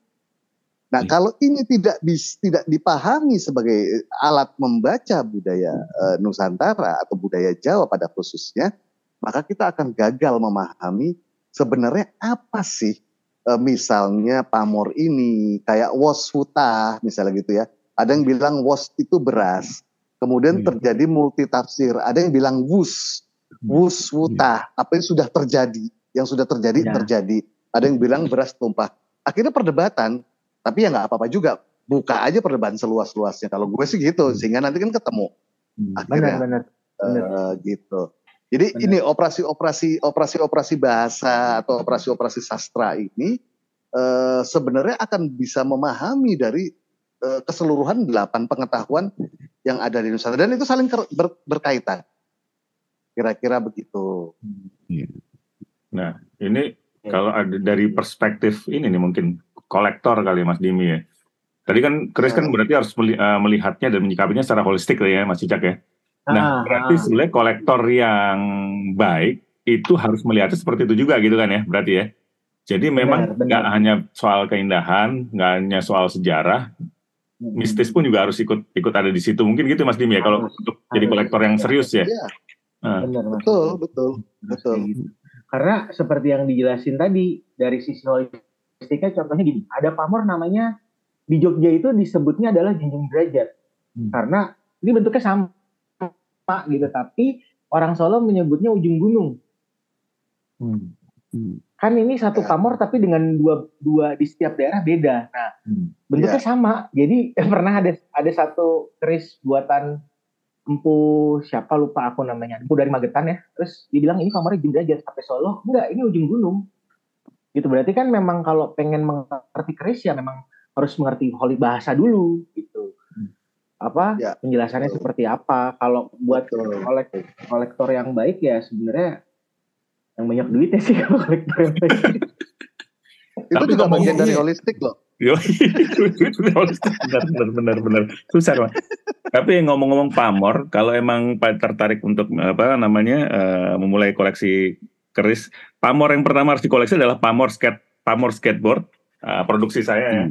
Nah, hmm. kalau ini tidak bis, tidak dipahami sebagai alat membaca budaya e, Nusantara atau budaya Jawa pada khususnya, maka kita akan gagal memahami sebenarnya apa sih e, misalnya pamor ini kayak wasfuta misalnya gitu ya. Ada yang bilang was itu beras. Kemudian hmm. terjadi multi tafsir. Ada yang bilang wus, hmm. wus wuta. Hmm. Apa yang sudah terjadi? Yang sudah terjadi ya. terjadi. Ada yang bilang beras tumpah. Akhirnya perdebatan. Tapi ya nggak apa-apa juga. Buka aja perdebatan seluas-luasnya. Kalau gue sih gitu. Sehingga nanti kan ketemu. Akhirnya. Benar, benar. Uh, gitu. Jadi Benar. ini operasi-operasi operasi-operasi bahasa atau operasi-operasi sastra ini uh, sebenarnya akan bisa memahami dari uh, keseluruhan delapan pengetahuan yang ada di Nusantara dan itu saling ber, berkaitan. Kira-kira begitu. Iya. Nah, ini kalau ada dari perspektif ini nih mungkin kolektor kali Mas Dimi ya. Tadi kan Chris kan ya. berarti harus eh, melihatnya dan menyikapinya secara holistik ya Mas Cicak ya. Nah, ah, berarti ah. sebenarnya kolektor yang baik itu harus melihatnya seperti itu juga gitu kan ya, berarti ya. Jadi memang nggak hanya soal keindahan, nggak hanya soal sejarah, mistis pun juga harus ikut ikut ada di situ. Mungkin gitu Mas Dim ya, kalau untuk jadi kolektor yang serius ya. Iya. Nah. Benar, betul, betul, betul. Karena seperti yang dijelasin tadi dari sisi holistiknya, contohnya gini, ada pamor namanya di Jogja itu disebutnya adalah jinjing derajat, hmm. karena ini bentuknya sama Pak gitu tapi orang Solo menyebutnya ujung gunung hmm. Hmm. kan ini satu ya. pamor tapi dengan dua dua di setiap daerah beda nah hmm. bentuknya yeah. sama jadi pernah ada ada satu keris buatan empu siapa lupa aku namanya empu dari Magetan ya terus dibilang ini pamornya ujung derajat sampai Solo enggak ini ujung gunung gitu berarti kan memang kalau pengen mengerti keris ya memang harus mengerti holy bahasa dulu gitu apa ya. penjelasannya Betul. seperti apa. Kalau buat kolek, kolektor yang baik ya sebenarnya yang banyak duit ya sih kalau kolektor yang baik. itu juga bagian dari holistik loh. Yo, benar, benar, benar, benar. Susah, Mas. Tapi ngomong-ngomong pamor, kalau emang tertarik untuk apa namanya uh, memulai koleksi keris, pamor yang pertama harus dikoleksi adalah pamor skate, pamor skateboard, uh, produksi saya ya.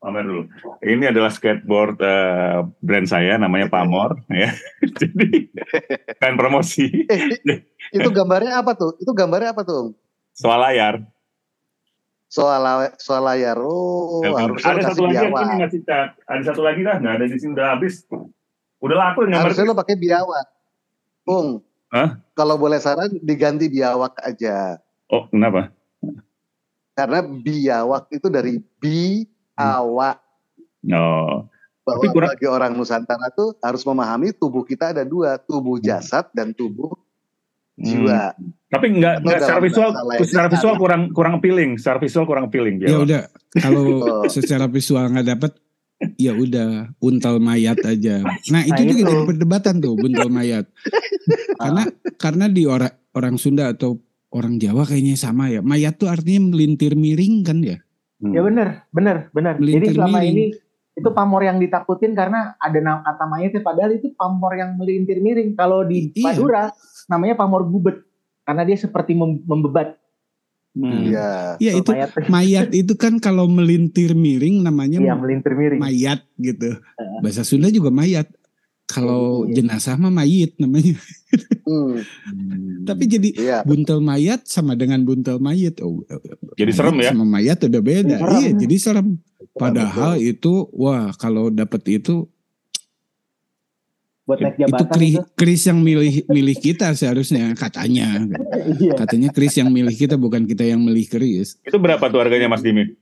Pamer dulu. Ini adalah skateboard uh, brand saya namanya Pamor ya. Jadi kan promosi. Eh, itu gambarnya apa tuh? Itu gambarnya apa tuh? Soal layar. Soal soal layar. Oh, ya, harus ada satu lagi biawak. ini ngasih cat. Ada satu lagi lah, nggak ada di sini udah habis. Udah laku gambar. Harusnya lo pakai biawak. Bung. Hah? Kalau boleh saran diganti biawak aja. Oh, kenapa? Karena biawak itu dari bi awak. Oh. Bahwa Tapi kurang... bagi orang Nusantara tuh harus memahami tubuh kita ada dua, tubuh hmm. jasad dan tubuh hmm. jiwa. Tapi enggak, enggak secara visual, secara visual kurang kurang appealing, secara visual kurang appealing. Ya udah, kalau oh. secara visual nggak dapet, ya udah untal mayat aja. Nah itu nah, juga jadi perdebatan tuh buntal mayat. karena karena di orang orang Sunda atau orang Jawa kayaknya sama ya. Mayat tuh artinya melintir miring kan ya. Hmm. Ya benar, benar, benar. Jadi selama miring. ini itu pamor yang ditakutin karena ada nama kata mayatnya padahal itu pamor yang melintir miring. Kalau di iya. Madura namanya pamor gubet karena dia seperti mem membebat. Hmm. Iya. Iya itu mayat. mayat itu kan kalau melintir miring namanya Iya, melintir miring. Mayat gitu. Bahasa Sunda juga mayat. Kalau iya. jenazah mah mayit namanya. Hmm. Tapi jadi iya. buntel mayat sama dengan buntel mayit. Oh, jadi serem ya? Sama mayat udah beda. Serem. Iya, jadi serem. Padahal Betul. itu wah kalau dapat itu buat naik jabatan itu Chris, Chris yang milih milih kita seharusnya katanya. Iya. Katanya Chris yang milih kita bukan kita yang milih Chris. Itu berapa tuh harganya Mas Dimi?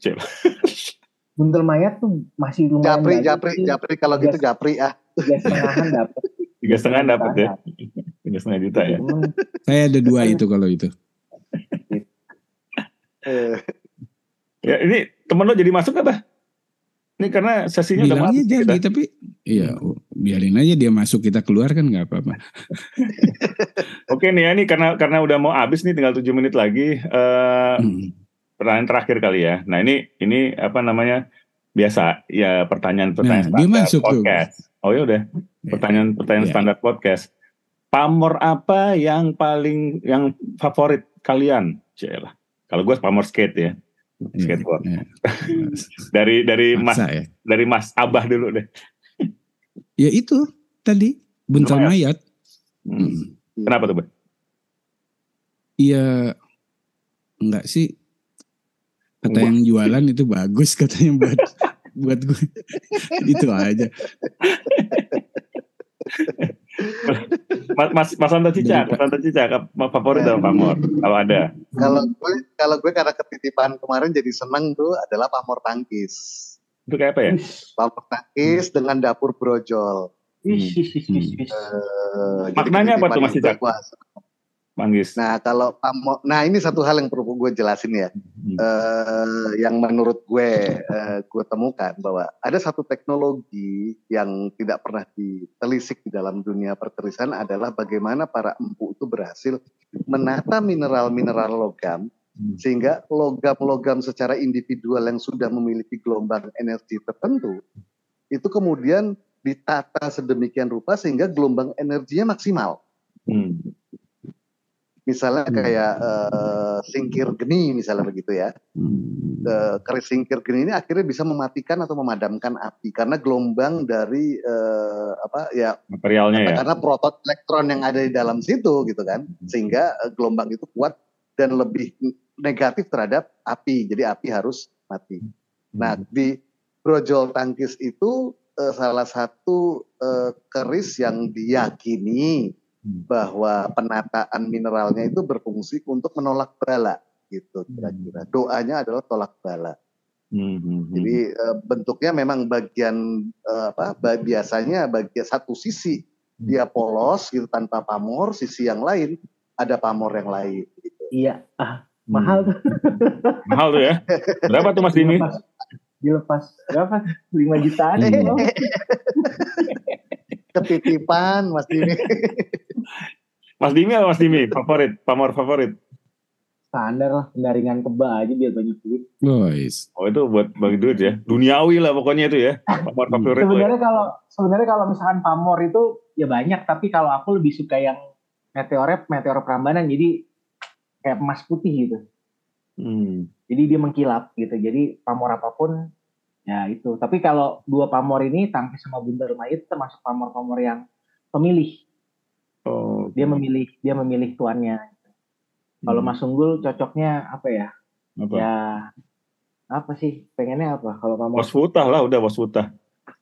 Buntel mayat tuh masih lumayan. Japri, japri, japri kalau gitu japri ah. Tiga setengahan dapat. Tiga setengah dapat ya. Tiga setengah juta ya. Saya ada dua itu kalau itu. ya ini temen lo jadi masuk apa? Ini karena sesinya Bilang udah masuk. jadi kita. tapi iya biarin aja dia masuk kita keluar kan nggak apa-apa. Oke nih ya ini karena karena udah mau habis nih tinggal tujuh menit lagi. Uh, hmm pertanyaan terakhir kali ya. Nah ini ini apa namanya biasa ya pertanyaan-pertanyaan nah, standar masuk podcast. Tuh. Oh ya udah ya. pertanyaan-pertanyaan yeah. standar podcast. Pamor apa yang paling yang favorit kalian? Cila. Kalau gue pamor skate ya. Iya, Skateboard. Yeah. dari dari Masa, Mas ya? dari Mas Abah dulu deh. ya itu tadi buntal mayat. Hmm. Kenapa tuh, Bang? Iya enggak sih kata yang jualan itu bagus katanya buat buat gue itu aja Mas Mas Mas Anto Cicak, Mas Anto Cicak, favorit dalam pamor kalau ada. Kalau gue kalau gue karena ketitipan kemarin jadi seneng tuh adalah pamor tangkis. Itu kayak apa ya? Pamor tangkis hmm. dengan dapur brojol. Hmm. Uh, Maknanya apa tuh Mas Cicak? Manggis. Nah kalau pamor, nah ini satu hal yang perlu gue jelasin ya, hmm. uh, yang menurut gue uh, gue temukan bahwa ada satu teknologi yang tidak pernah ditelisik di dalam dunia perkerisan adalah bagaimana para empu itu berhasil menata mineral-mineral logam hmm. sehingga logam-logam secara individual yang sudah memiliki gelombang energi tertentu itu kemudian ditata sedemikian rupa sehingga gelombang energinya maksimal. Hmm misalnya hmm. kayak uh, singkir geni misalnya begitu ya hmm. uh, keris singkir geni ini akhirnya bisa mematikan atau memadamkan api karena gelombang dari uh, apa ya materialnya ya karena proton elektron yang ada di dalam situ gitu kan hmm. sehingga uh, gelombang itu kuat dan lebih negatif terhadap api jadi api harus mati hmm. nah di brojol tangkis itu uh, salah satu uh, keris yang diyakini bahwa penataan mineralnya itu berfungsi untuk menolak bala gitu hmm. kira-kira. Doanya adalah tolak bala. Hmm. jadi uh, bentuknya memang bagian uh, apa biasanya bagian satu sisi hmm. dia polos gitu tanpa pamor sisi yang lain ada pamor yang lain gitu. iya. Ah mahal. Tuh mahal tuh ya. Berapa tuh mas Dini? Dilepas. Berapa? Lima jutaan. Hmm. ketitipan mas Dini Mas Dimi atau Mas Dimi? Favorit, pamor favorit? Standar lah, pendaringan keba aja biar banyak duit. Nice. Oh itu buat bagi duit ya? Duniawi lah pokoknya itu ya. Pamor favorit. sebenarnya kalau sebenarnya kalau misalkan pamor itu ya banyak, tapi kalau aku lebih suka yang meteor meteor Prambanan, jadi kayak emas putih gitu. Hmm. Jadi dia mengkilap gitu. Jadi pamor apa pun ya itu. Tapi kalau dua pamor ini tangkis sama bunter mayit termasuk pamor-pamor yang pemilih. Oh. Dia memilih dia memilih tuannya. Kalau hmm. Mas Unggul cocoknya apa ya? Apa? Ya apa sih? Pengennya apa? Kalau kamu Waswutah lah, udah waswutah.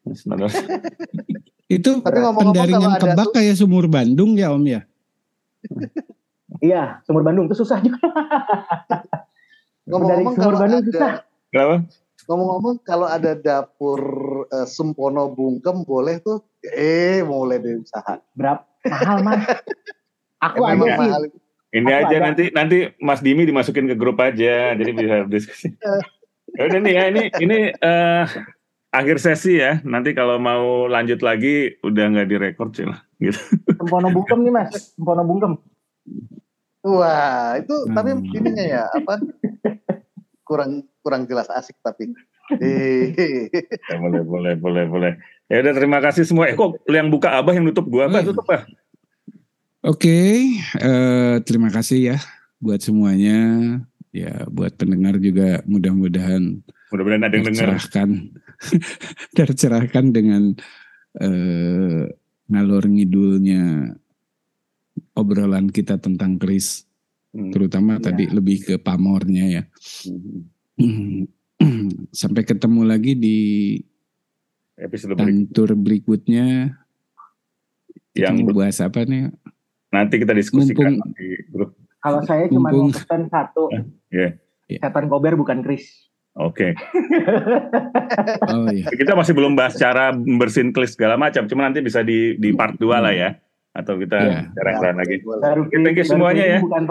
itu Tapi ngomong pendaringan kebak kayak sumur Bandung ya Om ya? iya, sumur Bandung itu susah juga. Ngomong-ngomong sumur Bandung ada, susah. Kenapa? Ngomong-ngomong kalau ada dapur uh, Sempono Bungkem boleh tuh eh mulai deh usaha. Berapa mahal mas? Aku aja sih. Mahal. Ini aku aja ada. nanti nanti Mas Dimi dimasukin ke grup aja, jadi bisa diskusi. ya udah nih ya ini ini uh, akhir sesi ya. Nanti kalau mau lanjut lagi udah nggak direkord sih lah. Gitu. Sempono bungkem nih mas, sempono bungkem. Wah itu hmm. tapi ininya ya apa? Kurang kurang jelas asik tapi. ya, boleh boleh boleh boleh. Ya udah terima kasih semua. Eh kok yang buka Abah yang nutup gua apa tutup ah? Oke, okay, uh, eh, terima kasih ya buat semuanya. Ya buat pendengar juga mudah-mudahan mudah-mudahan ada yang dengar. Tercerahkan dengan uh, ngalor ngidulnya obrolan kita tentang Kris. Hmm. Terutama ya. tadi lebih ke pamornya ya. Hmm. Sampai ketemu lagi di episode berikutnya. berikutnya yang bahas apa nih? Nanti kita diskusikan Mumpung, di grup. Kalau saya cuma mau pesan satu. Yeah. Setan Kober bukan Chris. Oke. Okay. oh, iya. Kita masih belum bahas cara bersihin klis segala macam. Cuma nanti bisa di di part 2 lah ya. Atau kita yeah. cara lagi. Thank you semuanya ya. Bukan